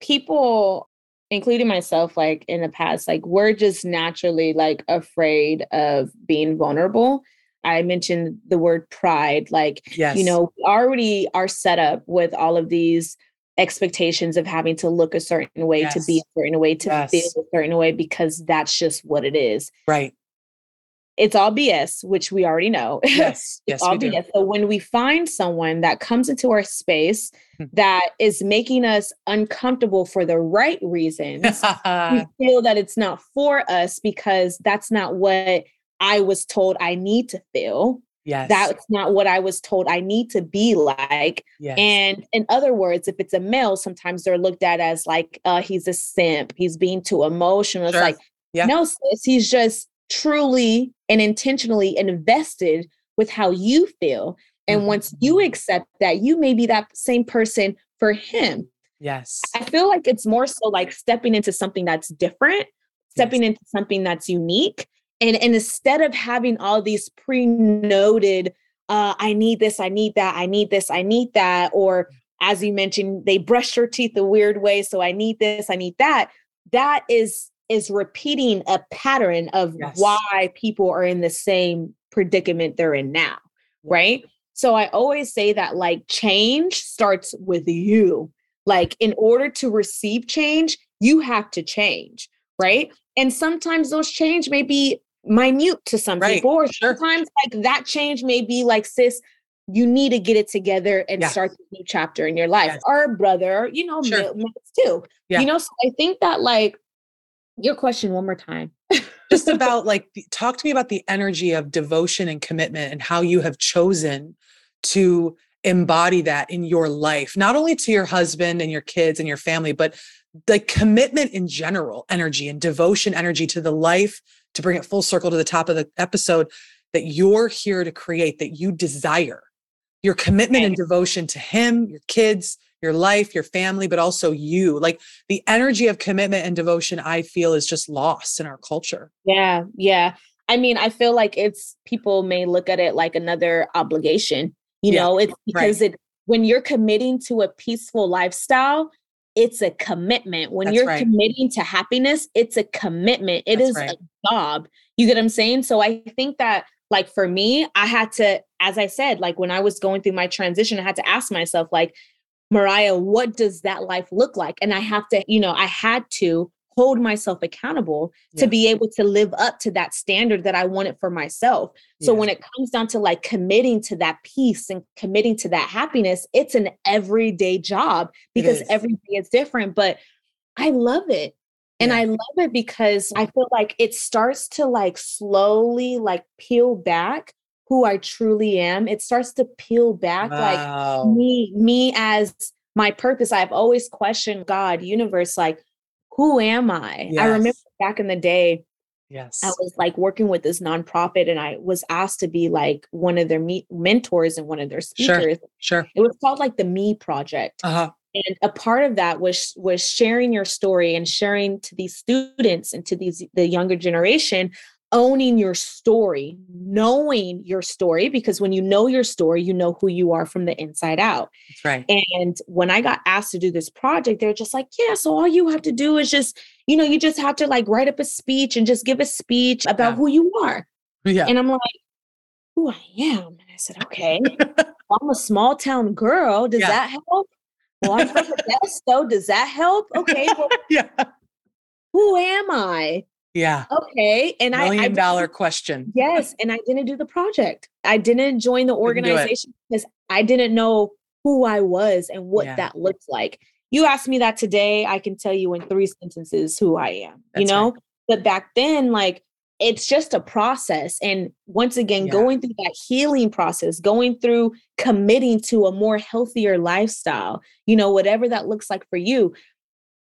people, including myself, like in the past, like we're just naturally like afraid of being vulnerable. I mentioned the word pride. Like, yes. you know, already are set up with all of these expectations of having to look a certain way, yes. to be a certain way, to yes. feel a certain way, because that's just what it is. Right. It's all BS, which we already know. Yes. yes, all BS. So when we find someone that comes into our space hmm. that is making us uncomfortable for the right reasons, we feel that it's not for us because that's not what I was told I need to feel. Yes. That's not what I was told I need to be like. Yes. And in other words, if it's a male, sometimes they're looked at as like, uh, he's a simp, he's being too emotional. Sure. It's like, yeah. no, sis, he's just truly and intentionally invested with how you feel. And mm-hmm. once you accept that, you may be that same person for him. Yes. I feel like it's more so like stepping into something that's different, stepping yes. into something that's unique and, and instead of having all these pre-noted uh, i need this i need that i need this i need that or as you mentioned they brush your teeth a weird way so i need this i need that that is is repeating a pattern of yes. why people are in the same predicament they're in now right? So i always say that like change starts with you. Like in order to receive change you have to change right? And sometimes those change may be minute to some right. people, or sure. sometimes like that change may be like, sis, you need to get it together and yes. start this new chapter in your life. Yes. Our brother, you know, sure. too. Yeah. You know, so I think that like your question one more time. Just about like talk to me about the energy of devotion and commitment and how you have chosen to embody that in your life, not only to your husband and your kids and your family, but the commitment in general, energy and devotion energy to the life to bring it full circle to the top of the episode that you're here to create, that you desire. Your commitment and devotion to him, your kids, your life, your family, but also you. Like the energy of commitment and devotion, I feel is just lost in our culture. Yeah. Yeah. I mean, I feel like it's people may look at it like another obligation. You yeah, know, it's because right. it when you're committing to a peaceful lifestyle, it's a commitment. When That's you're right. committing to happiness, it's a commitment. It That's is right. a job. You get what I'm saying? So I think that like for me, I had to, as I said, like when I was going through my transition, I had to ask myself, like, Mariah, what does that life look like? And I have to, you know, I had to hold myself accountable to be able to live up to that standard that I wanted for myself. So when it comes down to like committing to that peace and committing to that happiness, it's an everyday job because every day is different, but I love it. And yeah. I love it because I feel like it starts to like slowly like peel back who I truly am. It starts to peel back wow. like me me as my purpose. I've always questioned God, universe like who am I? Yes. I remember back in the day, yes, I was like working with this nonprofit and I was asked to be like one of their me- mentors and one of their speakers. Sure, sure. It was called like the Me Project. Uh-huh. And a part of that was was sharing your story and sharing to these students and to these the younger generation owning your story, knowing your story, because when you know your story, you know who you are from the inside out. That's right. And when I got asked to do this project, they're just like, yeah, so all you have to do is just, you know, you just have to like write up a speech and just give a speech about yeah. who you are. Yeah. And I'm like, who I am. And I said, okay, I'm a small town girl. Does yeah. that help? Well, I'm from Modesto. Does that help? Okay. Well, yeah. Who am I? Yeah. Okay. And Million I million dollar question. Yes. And I didn't do the project. I didn't join the organization because I didn't know who I was and what yeah. that looks like. You asked me that today, I can tell you in three sentences who I am, That's you know? Right. But back then, like it's just a process. And once again, yeah. going through that healing process, going through committing to a more healthier lifestyle, you know, whatever that looks like for you,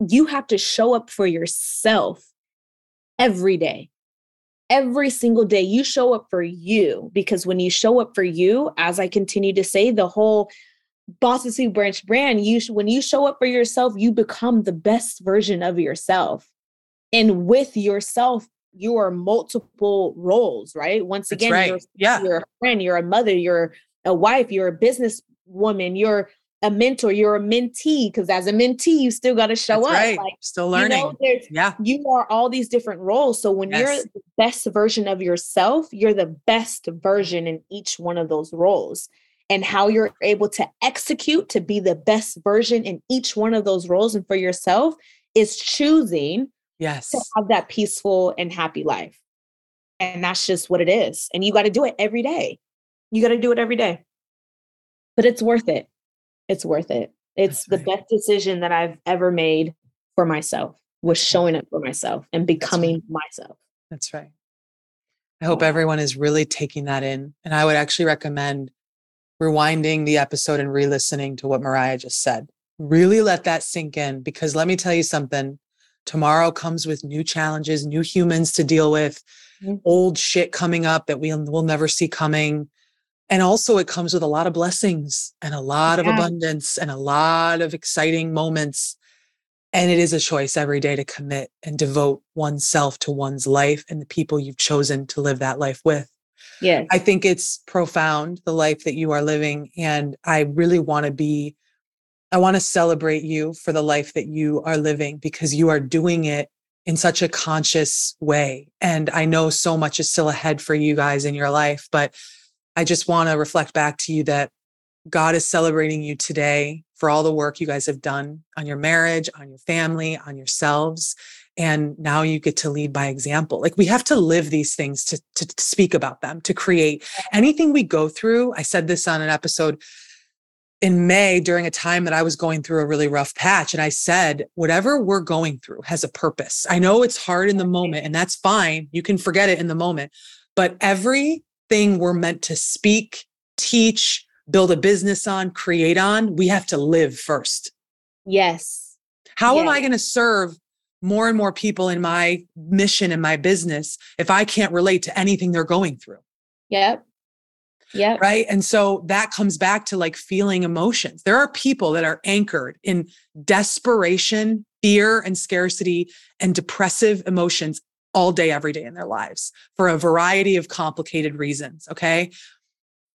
you have to show up for yourself every day. Every single day, you show up for you because when you show up for you, as I continue to say, the whole Bosses Who Brunch brand, you when you show up for yourself, you become the best version of yourself. And with yourself, you are multiple roles, right? Once again, right. you're, yeah. you're a friend, you're a mother, you're a wife, you're a business woman, you're a mentor, you're a mentee, because as a mentee, you still got to show That's up. Right. Like, still learning. You know, yeah. You are all these different roles. So when yes. you're the best version of yourself, you're the best version in each one of those roles. And how you're able to execute to be the best version in each one of those roles and for yourself is choosing yes to have that peaceful and happy life. And that's just what it is. And you got to do it every day. You got to do it every day. But it's worth it it's worth it. It's That's the right. best decision that I've ever made for myself was showing up for myself and becoming That's right. myself. That's right. I hope everyone is really taking that in. And I would actually recommend rewinding the episode and re listening to what Mariah just said. Really let that sink in because let me tell you something. Tomorrow comes with new challenges, new humans to deal with, mm-hmm. old shit coming up that we'll, we'll never see coming and also it comes with a lot of blessings and a lot yeah. of abundance and a lot of exciting moments. And it is a choice every day to commit and devote oneself to one's life and the people you've chosen to live that life with. Yeah i think it's profound the life that you are living and i really want to be i want to celebrate you for the life that you are living because you are doing it in such a conscious way. And i know so much is still ahead for you guys in your life but I just want to reflect back to you that God is celebrating you today for all the work you guys have done on your marriage, on your family, on yourselves. And now you get to lead by example. Like we have to live these things to, to, to speak about them, to create anything we go through. I said this on an episode in May during a time that I was going through a really rough patch. And I said, whatever we're going through has a purpose. I know it's hard in the moment, and that's fine. You can forget it in the moment. But every thing we're meant to speak, teach, build a business on, create on, we have to live first. Yes. How yes. am I going to serve more and more people in my mission and my business if I can't relate to anything they're going through? Yep. Yeah. Right. And so that comes back to like feeling emotions. There are people that are anchored in desperation, fear, and scarcity and depressive emotions all day, every day in their lives for a variety of complicated reasons. Okay.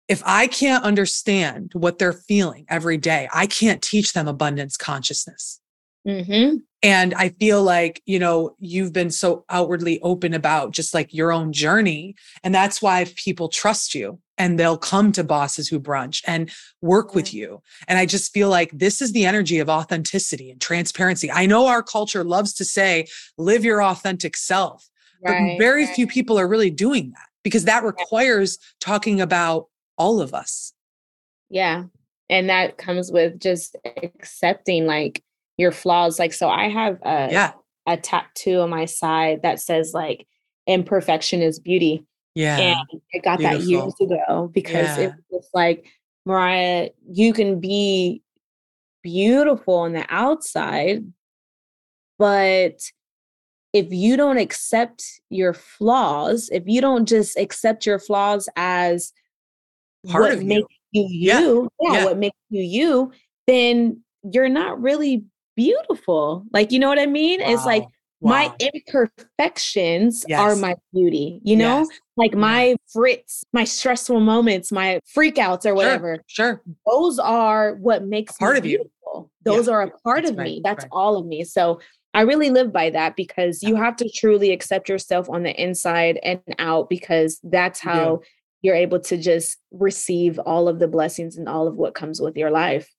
If I can't understand what they're feeling every day, I can't teach them abundance consciousness. Mm-hmm. And I feel like, you know, you've been so outwardly open about just like your own journey. And that's why people trust you and they'll come to bosses who brunch and work with you. And I just feel like this is the energy of authenticity and transparency. I know our culture loves to say, live your authentic self. Right, but very right. few people are really doing that because that requires talking about all of us. Yeah. And that comes with just accepting like your flaws. Like, so I have a, yeah. a tattoo on my side that says like imperfection is beauty. Yeah. And I got Beautiful. that years ago because yeah. it was like, Mariah, you can be beautiful on the outside, but if you don't accept your flaws, if you don't just accept your flaws as part what of makes you you, yeah. yeah, what makes you you, then you're not really beautiful. Like, you know what I mean? Wow. It's like Wow. My imperfections yes. are my beauty, you know? Yes. Like my fritz, my stressful moments, my freakouts or whatever. Sure. sure. Those are what makes part of beautiful. you. Those yeah. are a part That's of right. me. That's right. all of me. So I really live by that because you uh-huh. have to truly accept yourself on the inside and out because that's how you're able to just receive all of the blessings and all of what comes with your life.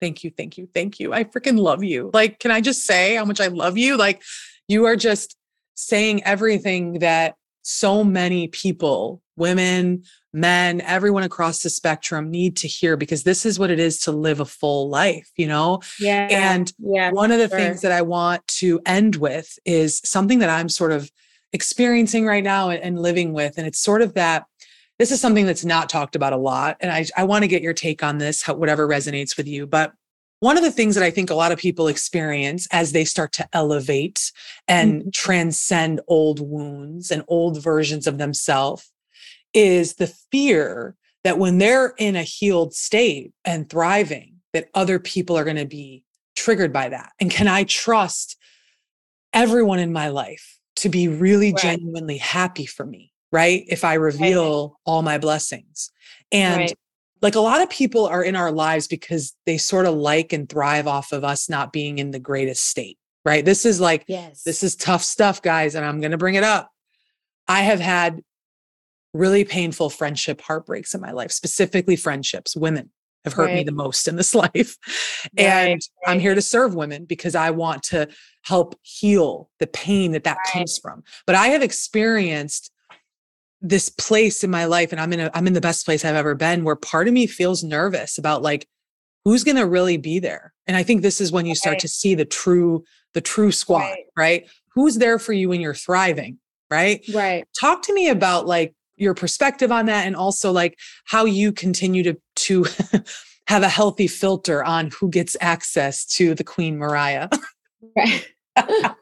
Thank you, thank you, thank you. I freaking love you. Like, can I just say how much I love you? Like, you are just saying everything that so many people, women, men, everyone across the spectrum need to hear because this is what it is to live a full life, you know? Yeah. And yeah, one of the sure. things that I want to end with is something that I'm sort of experiencing right now and living with. And it's sort of that this is something that's not talked about a lot. And I, I want to get your take on this, whatever resonates with you. But one of the things that I think a lot of people experience as they start to elevate and mm-hmm. transcend old wounds and old versions of themselves is the fear that when they're in a healed state and thriving, that other people are going to be triggered by that. And can I trust everyone in my life to be really right. genuinely happy for me? right? If I reveal right. all my blessings. And right. like a lot of people are in our lives because they sort of like and thrive off of us not being in the greatest state, right? This is like, yes. this is tough stuff, guys. And I'm going to bring it up. I have had really painful friendship heartbreaks in my life, specifically friendships. Women have hurt right. me the most in this life. and right. I'm here to serve women because I want to help heal the pain that that right. comes from. But I have experienced this place in my life and I'm in a I'm in the best place I've ever been where part of me feels nervous about like who's going to really be there. And I think this is when you start to see the true the true squad, right. right? Who's there for you when you're thriving, right? Right. Talk to me about like your perspective on that and also like how you continue to to have a healthy filter on who gets access to the Queen Mariah. right.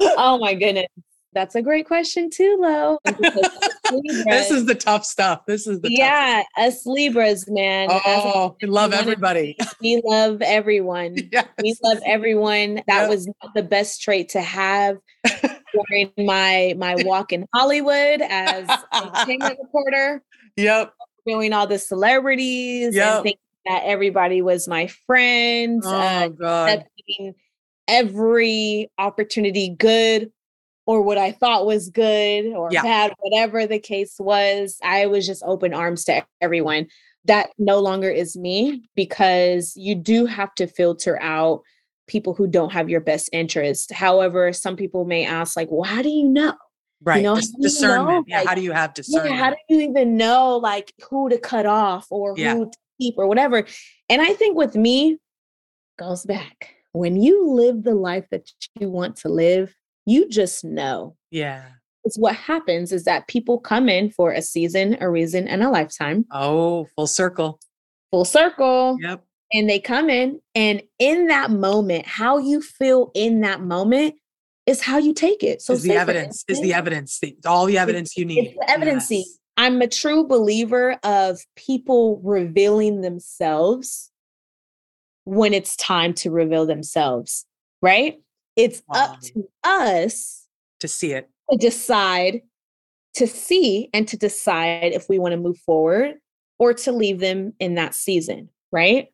oh my goodness. That's a great question too, Lo. this is the tough stuff. This is the yeah, us Libras, man. Oh, we love everybody. We love everyone. Yes. We love everyone. That yep. was the best trait to have during my my walk in Hollywood as a entertainment reporter. Yep. Doing all the celebrities yep. and thinking that everybody was my friend. Oh uh, God. Every opportunity, good or what I thought was good or yeah. bad, whatever the case was, I was just open arms to everyone. That no longer is me because you do have to filter out people who don't have your best interest. However, some people may ask, like, well, how do you know? Right. You know, discernment. You know? Yeah. Like, how do you have discernment? Yeah, how do you even know like who to cut off or yeah. who to keep or whatever? And I think with me, goes back. When you live the life that you want to live, you just know. Yeah. It's what happens is that people come in for a season, a reason, and a lifetime. Oh, full circle. Full circle. Yep. And they come in, and in that moment, how you feel in that moment is how you take it. So is the evidence instance, is the evidence, the, all the evidence you need. It's the evidence. Yes. I'm a true believer of people revealing themselves when it's time to reveal themselves, right? It's wow. up to us to see it, to decide, to see, and to decide if we want to move forward or to leave them in that season, right?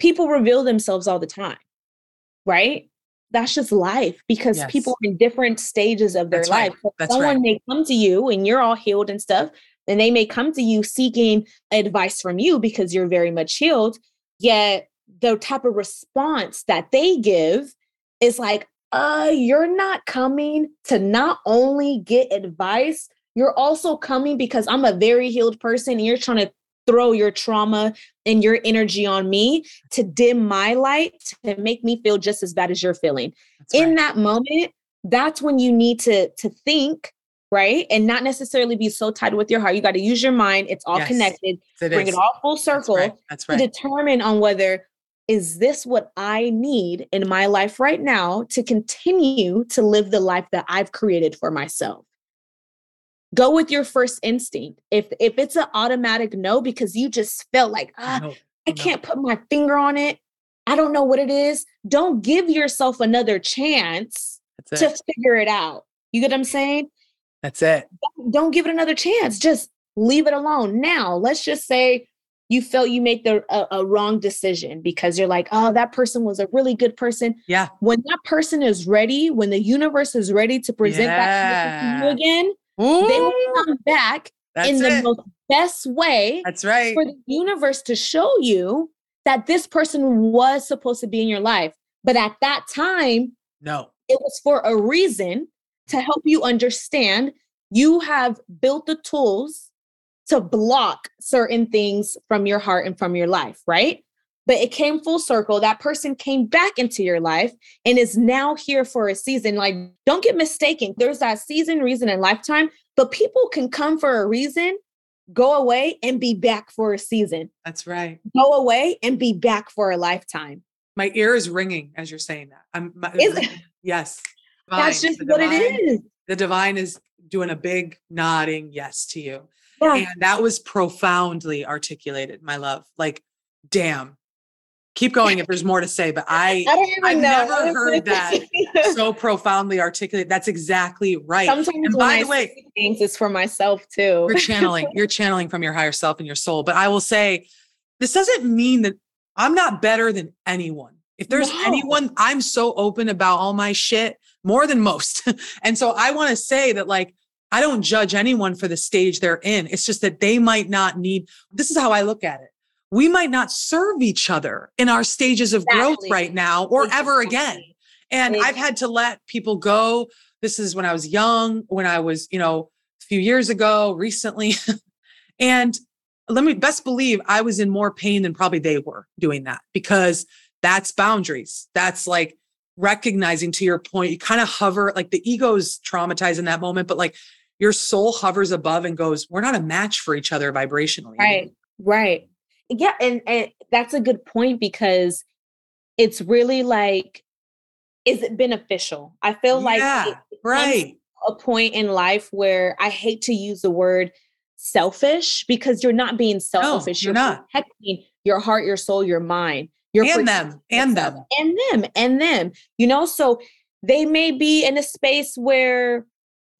People reveal themselves all the time, right? That's just life because yes. people are in different stages of their That's life. Right. Someone right. may come to you and you're all healed and stuff, and they may come to you seeking advice from you because you're very much healed. Yet the type of response that they give is like, uh, you're not coming to not only get advice, you're also coming because I'm a very healed person and you're trying to throw your trauma and your energy on me to dim my light to make me feel just as bad as you're feeling. That's In right. that moment, that's when you need to to think right? And not necessarily be so tied with your heart. You got to use your mind. It's all yes, connected. It bring is. it all full circle That's right. That's right. to determine on whether is this what I need in my life right now to continue to live the life that I've created for myself? Go with your first instinct. If if it's an automatic no because you just felt like ah, no, I can't put my finger on it, I don't know what it is. Don't give yourself another chance to figure it out. You get what I'm saying? That's it. Don't give it another chance. Just leave it alone. Now, let's just say you felt you made the a, a, wrong decision because you're like, oh, that person was a really good person. Yeah. When that person is ready, when the universe is ready to present yeah. that to you again, Ooh. they will come back in the it. most best way. That's right. For the universe to show you that this person was supposed to be in your life. But at that time, no, it was for a reason to help you understand you have built the tools to block certain things from your heart and from your life, right? But it came full circle. That person came back into your life and is now here for a season. Like, don't get mistaken. There's that season, reason, and lifetime, but people can come for a reason, go away, and be back for a season. That's right. Go away and be back for a lifetime. My ear is ringing as you're saying that. I'm my, yes. Divine. That's just what it is. The divine is doing a big nodding yes to you. Yeah. And that was profoundly articulated, my love. Like, damn. Keep going if there's more to say, but I, I have never heard that so profoundly articulated. That's exactly right. Sometimes and by the way, things is for myself too. you're channeling, you're channeling from your higher self and your soul. But I will say, this doesn't mean that I'm not better than anyone. If there's no. anyone, I'm so open about all my shit more than most. and so I want to say that, like, I don't judge anyone for the stage they're in. It's just that they might not need, this is how I look at it. We might not serve each other in our stages of exactly. growth right now or exactly. ever again. And exactly. I've had to let people go. This is when I was young, when I was, you know, a few years ago, recently. and let me best believe I was in more pain than probably they were doing that because that's boundaries. That's like recognizing to your point, you kind of hover, like the ego is traumatized in that moment, but like your soul hovers above and goes, We're not a match for each other vibrationally. Right. Right. Yeah. And, and that's a good point because it's really like, is it beneficial? I feel like yeah, right. a point in life where I hate to use the word selfish because you're not being selfish. No, you're, you're not protecting your heart, your soul, your mind. You're and them, and them, and them, and them. You know, so they may be in a space where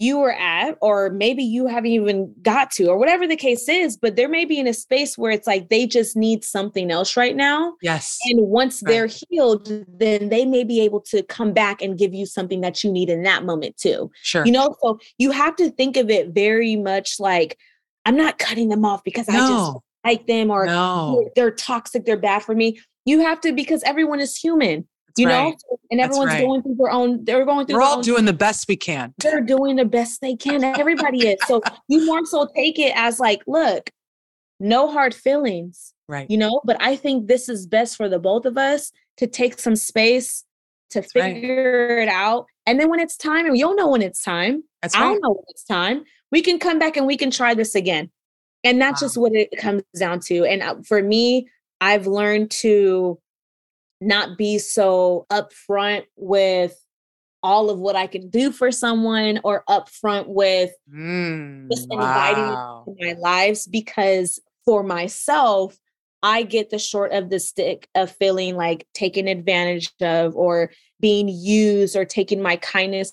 you were at, or maybe you haven't even got to, or whatever the case is, but there may be in a space where it's like they just need something else right now. Yes. And once right. they're healed, then they may be able to come back and give you something that you need in that moment too. Sure. You know, so you have to think of it very much like I'm not cutting them off because no. I just like them or no. they're toxic, they're bad for me. You have to because everyone is human you right. know and everyone's right. going through their own they're going through we're all doing the best we can. They're doing the best they can. Everybody is. So you more so take it as like look no hard feelings right. you know? But i think this is best for the both of us to take some space to That's figure right. it out. And then when it's time and you'll know when it's time. That's i right. don't know when it's time. We can come back and we can try this again. And that's wow. just what it comes down to. And uh, for me i've learned to not be so upfront with all of what I can do for someone or upfront with mm, just inviting wow. my lives because for myself, I get the short of the stick of feeling like taken advantage of or being used or taking my kindness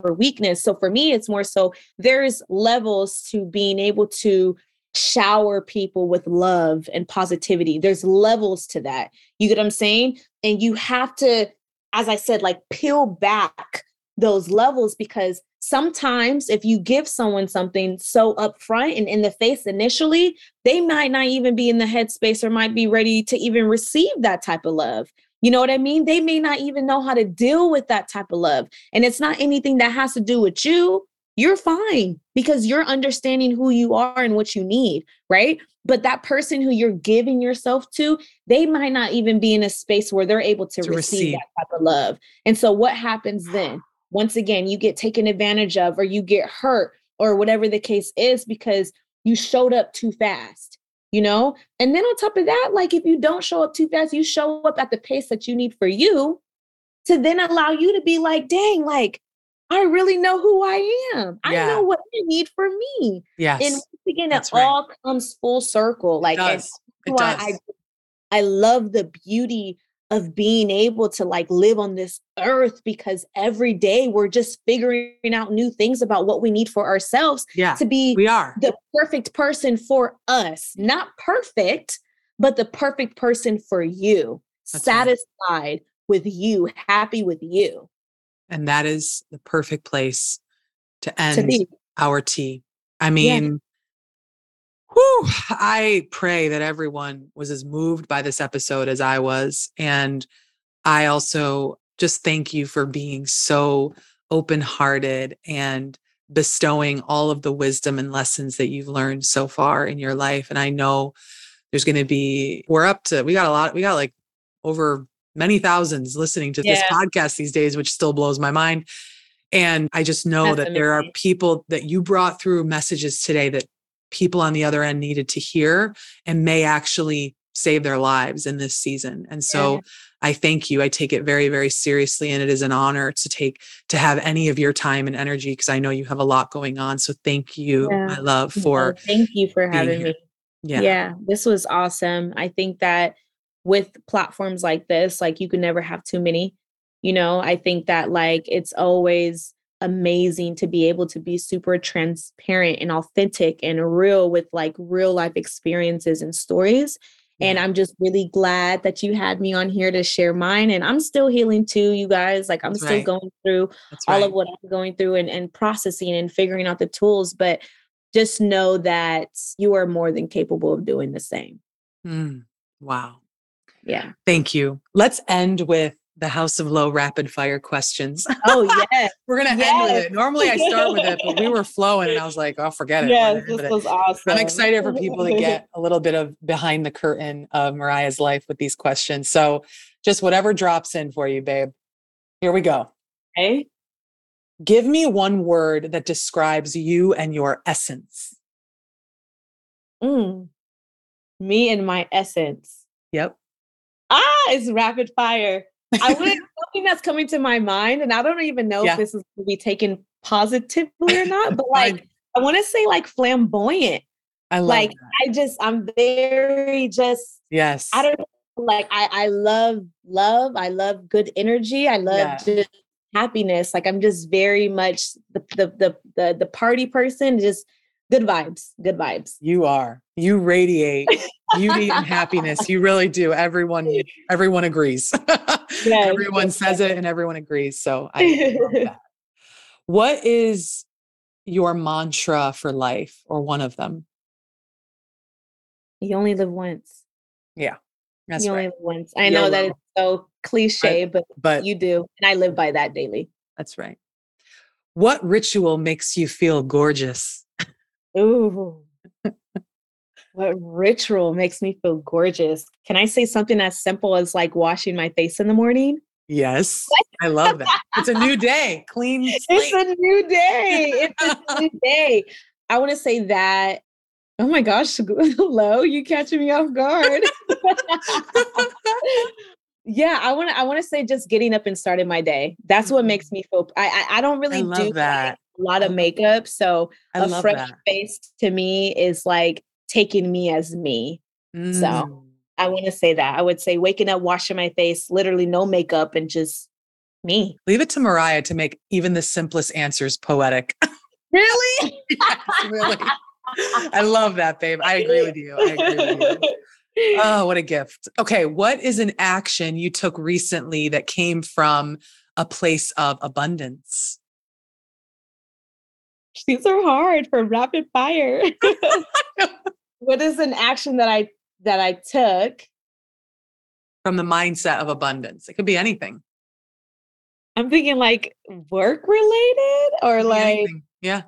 for weakness. So for me, it's more so there's levels to being able to shower people with love and positivity. There's levels to that. You get what I'm saying? And you have to, as I said, like peel back those levels because sometimes if you give someone something so upfront and in the face initially, they might not even be in the headspace or might be ready to even receive that type of love. You know what I mean? They may not even know how to deal with that type of love. And it's not anything that has to do with you you're fine because you're understanding who you are and what you need, right? But that person who you're giving yourself to, they might not even be in a space where they're able to, to receive, receive that type of love. And so what happens then? Once again, you get taken advantage of or you get hurt or whatever the case is because you showed up too fast, you know? And then on top of that, like if you don't show up too fast, you show up at the pace that you need for you to then allow you to be like, dang, like I really know who I am. Yeah. I know what I need for me. Yes. And once again, it right. all comes full circle. Like it does. It does. I, I love the beauty of being able to like live on this earth because every day we're just figuring out new things about what we need for ourselves yeah, to be we are the perfect person for us not perfect but the perfect person for you That's satisfied right. with you happy with you and that is the perfect place to end to our tea i mean yeah. Whew, I pray that everyone was as moved by this episode as I was. And I also just thank you for being so open hearted and bestowing all of the wisdom and lessons that you've learned so far in your life. And I know there's going to be, we're up to, we got a lot, we got like over many thousands listening to yeah. this podcast these days, which still blows my mind. And I just know That's that amazing. there are people that you brought through messages today that people on the other end needed to hear and may actually save their lives in this season. And so yeah. I thank you. I take it very, very seriously. And it is an honor to take, to have any of your time and energy because I know you have a lot going on. So thank you, yeah. my love, for. thank you for having here. me. Yeah. Yeah. This was awesome. I think that with platforms like this, like you can never have too many. You know, I think that like it's always amazing to be able to be super transparent and authentic and real with like real life experiences and stories. And I'm just really glad that you had me on here to share mine. And I'm still healing too, you guys. Like I'm That's still right. going through That's all right. of what I'm going through and, and processing and figuring out the tools. But just know that you are more than capable of doing the same. Mm, wow. Yeah. Thank you. Let's end with the House of Lo rapid fire questions. Oh, yeah. We're going to yes. end with it. Normally I start with it, but we were flowing and I was like, oh, forget it. Yes, this was awesome. I'm excited for people to get a little bit of behind the curtain of Mariah's life with these questions. So just whatever drops in for you, babe. Here we go. Hey, Give me one word that describes you and your essence. Mm. Me and my essence. Yep. Ah, it's rapid fire. I would something that's coming to my mind, and I don't even know yeah. if this is going to be taken positively or not, but like I want to say like flamboyant. I like that. I just I'm very just yes. I don't like I I love love. I love good energy. I love yeah. just happiness. Like I'm just very much the the the the, the party person. Just good vibes. Good vibes. You are. You radiate beauty and happiness. You really do. Everyone, everyone agrees. Yeah, everyone says it and everyone agrees. So I What is your mantra for life or one of them? You only live once. Yeah. That's you right. only live once. I know that it's so cliche, but, but you do. And I live by that daily. That's right. What ritual makes you feel gorgeous? Ooh. What ritual makes me feel gorgeous? Can I say something as simple as like washing my face in the morning? Yes, I love that. It's a new day, clean. Slate. It's a new day. It's a new day. I want to say that. Oh my gosh, hello, you catching me off guard. yeah, I want to. I want to say just getting up and starting my day. That's what makes mm-hmm. me feel. I I, I don't really do that. A lot of makeup, so I a fresh that. face to me is like taking me as me. Mm. So I want to say that. I would say waking up, washing my face, literally no makeup and just me. Leave it to Mariah to make even the simplest answers poetic. Really? yes, really. I love that, babe. I agree with you. I agree with you. Oh, what a gift. Okay. What is an action you took recently that came from a place of abundance? These are hard for rapid fire what is an action that I that I took from the mindset of abundance? It could be anything. I'm thinking like work related or like anything. yeah.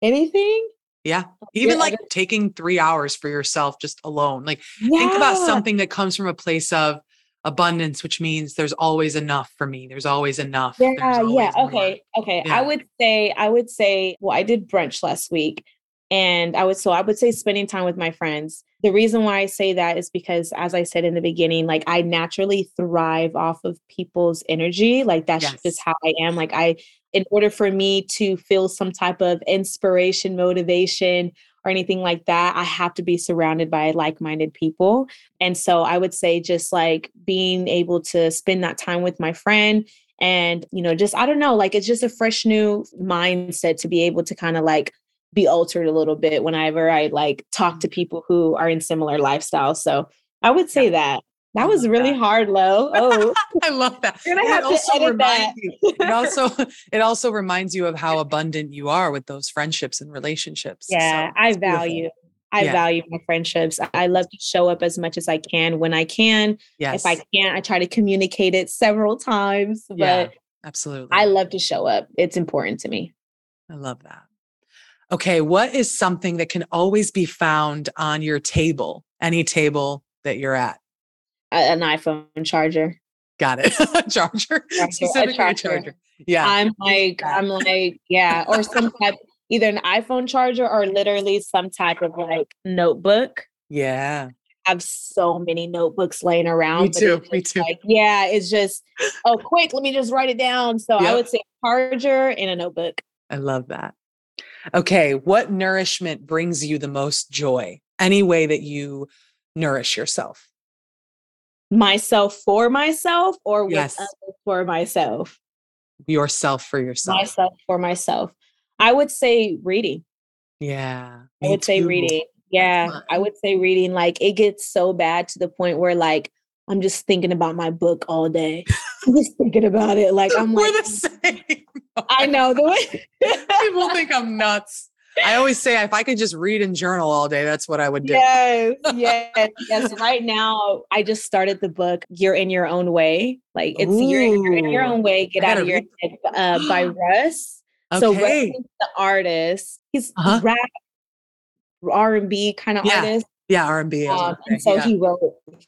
Anything? Yeah. Even like taking 3 hours for yourself just alone. Like yeah. think about something that comes from a place of abundance which means there's always enough for me there's always enough yeah yeah okay more. okay yeah. i would say i would say well i did brunch last week and I would, so I would say spending time with my friends. The reason why I say that is because, as I said in the beginning, like I naturally thrive off of people's energy. Like that's yes. just how I am. Like I, in order for me to feel some type of inspiration, motivation, or anything like that, I have to be surrounded by like minded people. And so I would say just like being able to spend that time with my friend and, you know, just, I don't know, like it's just a fresh new mindset to be able to kind of like be altered a little bit whenever I like talk to mm-hmm. people who are in similar lifestyles. So I would say that. That was really that. hard, Lo. Oh, I love that. You're gonna have it to edit that. You, it also it also reminds you of how abundant you are with those friendships and relationships. Yeah, so I value. Beautiful. I yeah. value my friendships. I love to show up as much as I can when I can. Yes. If I can't, I try to communicate it several times. But yeah, absolutely. I love to show up. It's important to me. I love that. Okay, what is something that can always be found on your table, any table that you're at? An iPhone charger. Got it. charger. Specifically a charger. charger. Yeah. I'm like, I'm like, yeah, or some type, either an iPhone charger or literally some type of like notebook. Yeah. I have so many notebooks laying around. Me too. Me too. Like, yeah, it's just, oh, quick, let me just write it down. So yep. I would say charger and a notebook. I love that. Okay. What nourishment brings you the most joy? Any way that you nourish yourself? Myself for myself or yes. for myself? Yourself for yourself. Myself for myself. I would say reading. Yeah. I would too. say reading. Yeah. I would say reading. Like it gets so bad to the point where like I'm just thinking about my book all day. I'm just thinking about it. Like I'm We're like the same. I know the way people think I'm nuts. I always say if I could just read and journal all day, that's what I would do. Yes, yes, yes. Right now, I just started the book "You're in Your Own Way." Like it's you're, you're, in your own way. Get out of your head uh, by Russ. Okay. So Russ is the artist. He's uh-huh. rap, R and B kind of yeah. artist. Yeah, R and B. Um, so yeah. he wrote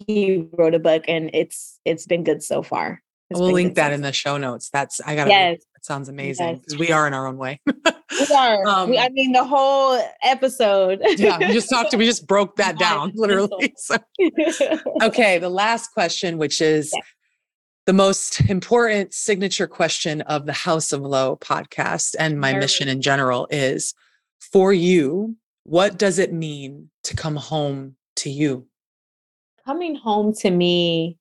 he wrote a book, and it's it's been good so far. We'll link that in the show notes. That's I gotta. Yes. That sounds amazing because yes. we are in our own way. we are. Um, we, I mean, the whole episode. yeah, we just talked. We just broke that down literally. So. okay, the last question, which is yeah. the most important signature question of the House of Lo podcast and my mission in general is for you. What does it mean to come home to you? Coming home to me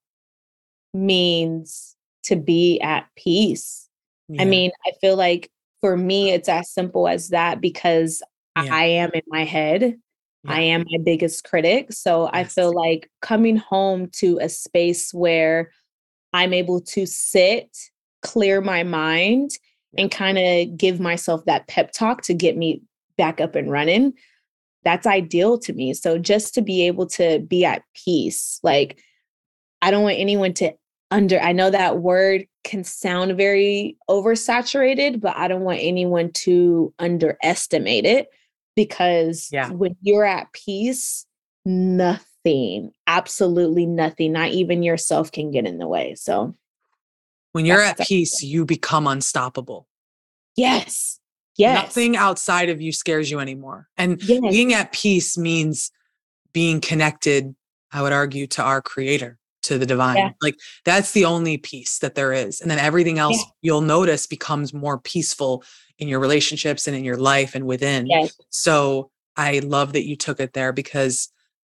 means to be at peace. Yeah. I mean, I feel like for me, it's as simple as that because yeah. I am in my head. Yeah. I am my biggest critic. So yes. I feel like coming home to a space where I'm able to sit, clear my mind, and kind of give myself that pep talk to get me back up and running. That's ideal to me. So just to be able to be at peace, like I don't want anyone to under i know that word can sound very oversaturated but i don't want anyone to underestimate it because yeah. when you're at peace nothing absolutely nothing not even yourself can get in the way so when you're at peace you become unstoppable yes yes nothing outside of you scares you anymore and yes. being at peace means being connected i would argue to our creator to the divine. Yeah. Like that's the only peace that there is. And then everything else yeah. you'll notice becomes more peaceful in your relationships and in your life and within. Yes. So I love that you took it there because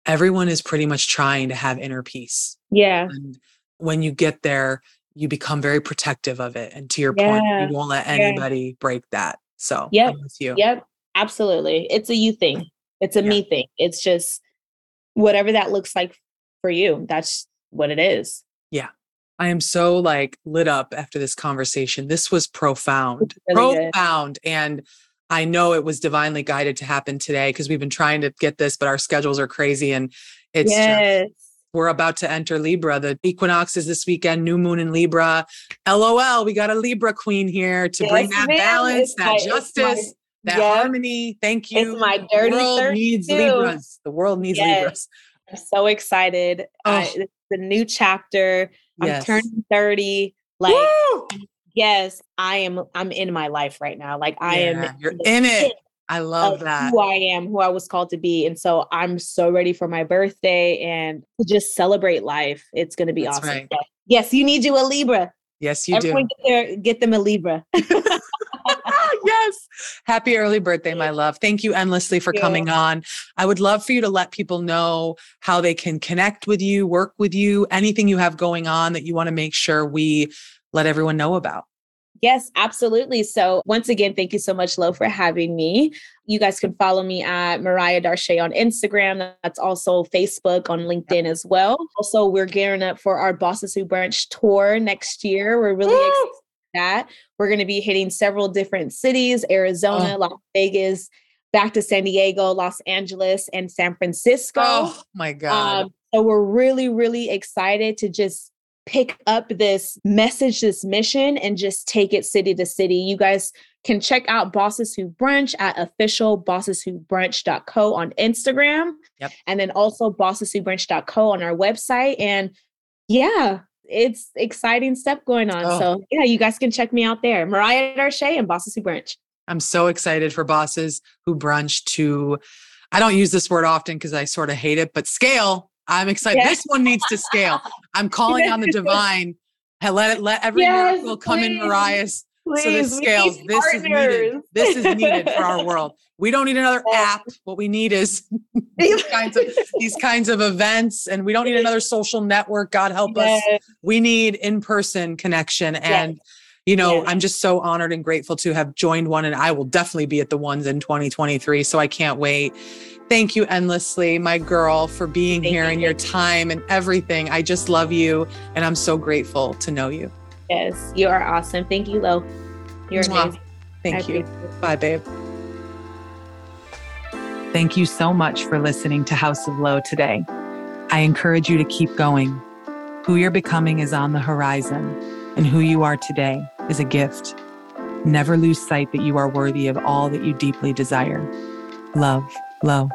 everyone is pretty much trying to have inner peace. Yeah. And when you get there, you become very protective of it. And to your yeah. point, you won't let anybody break that. So yep. you. Yep. Absolutely. It's a you thing. It's a me thing. It's just whatever that looks like for you. That's what it is. Yeah. I am so like lit up after this conversation. This was profound, really profound. Good. And I know it was divinely guided to happen today because we've been trying to get this, but our schedules are crazy. And it's yes. just, we're about to enter Libra. The equinox is this weekend, new moon in Libra. LOL, we got a Libra queen here to yes, bring that balance, it's that my, justice, my, that harmony. Thank you. It's my dirty the world needs too. Libras. The world needs yes. Libras. I'm so excited. Oh. I, the new chapter. Yes. I'm turning 30. Like, Woo! yes, I am. I'm in my life right now. Like, I yeah, am. You're in it. I love that. Who I am, who I was called to be. And so I'm so ready for my birthday and to just celebrate life. It's going to be That's awesome. Right. Yes, you need you a Libra. Yes, you Everyone do. Get, their, get them a Libra. Happy early birthday, my love. Thank you endlessly for coming on. I would love for you to let people know how they can connect with you, work with you, anything you have going on that you want to make sure we let everyone know about. Yes, absolutely. So, once again, thank you so much, Lo, for having me. You guys can follow me at Mariah Darche on Instagram. That's also Facebook, on LinkedIn as well. Also, we're gearing up for our Bosses Who Brunch tour next year. We're really excited that. We're going to be hitting several different cities Arizona, oh. Las Vegas, back to San Diego, Los Angeles, and San Francisco. Oh, my God. Um, so, we're really, really excited to just pick up this message, this mission, and just take it city to city. You guys can check out Bosses Who Brunch at official bosseswhobrunch.co on Instagram. Yep. And then also bosseswhobrunch.co on our website. And yeah, it's exciting stuff going on. Oh. So yeah, you guys can check me out there. Mariah Darche and Bosses Who Brunch. I'm so excited for Bosses Who Brunch to, I don't use this word often because I sort of hate it, but scale I'm excited. Yes. This one needs to scale. I'm calling on the divine. Let it let every yes, miracle come please, in Mariah's please, so this scales. This partners. is needed. This is needed for our world. We don't need another app. What we need is these kinds of these kinds of events, and we don't need another social network. God help yes. us. We need in-person connection and you know, I'm just so honored and grateful to have joined one, and I will definitely be at the ones in 2023. So I can't wait. Thank you endlessly, my girl, for being Thank here you. and your time and everything. I just love you, and I'm so grateful to know you. Yes, you are awesome. Thank you, Lo. You're Mwah. amazing. Thank I you. Bye, babe. Thank you so much for listening to House of Lo today. I encourage you to keep going. Who you're becoming is on the horizon, and who you are today is a gift. Never lose sight that you are worthy of all that you deeply desire. Love, Lo.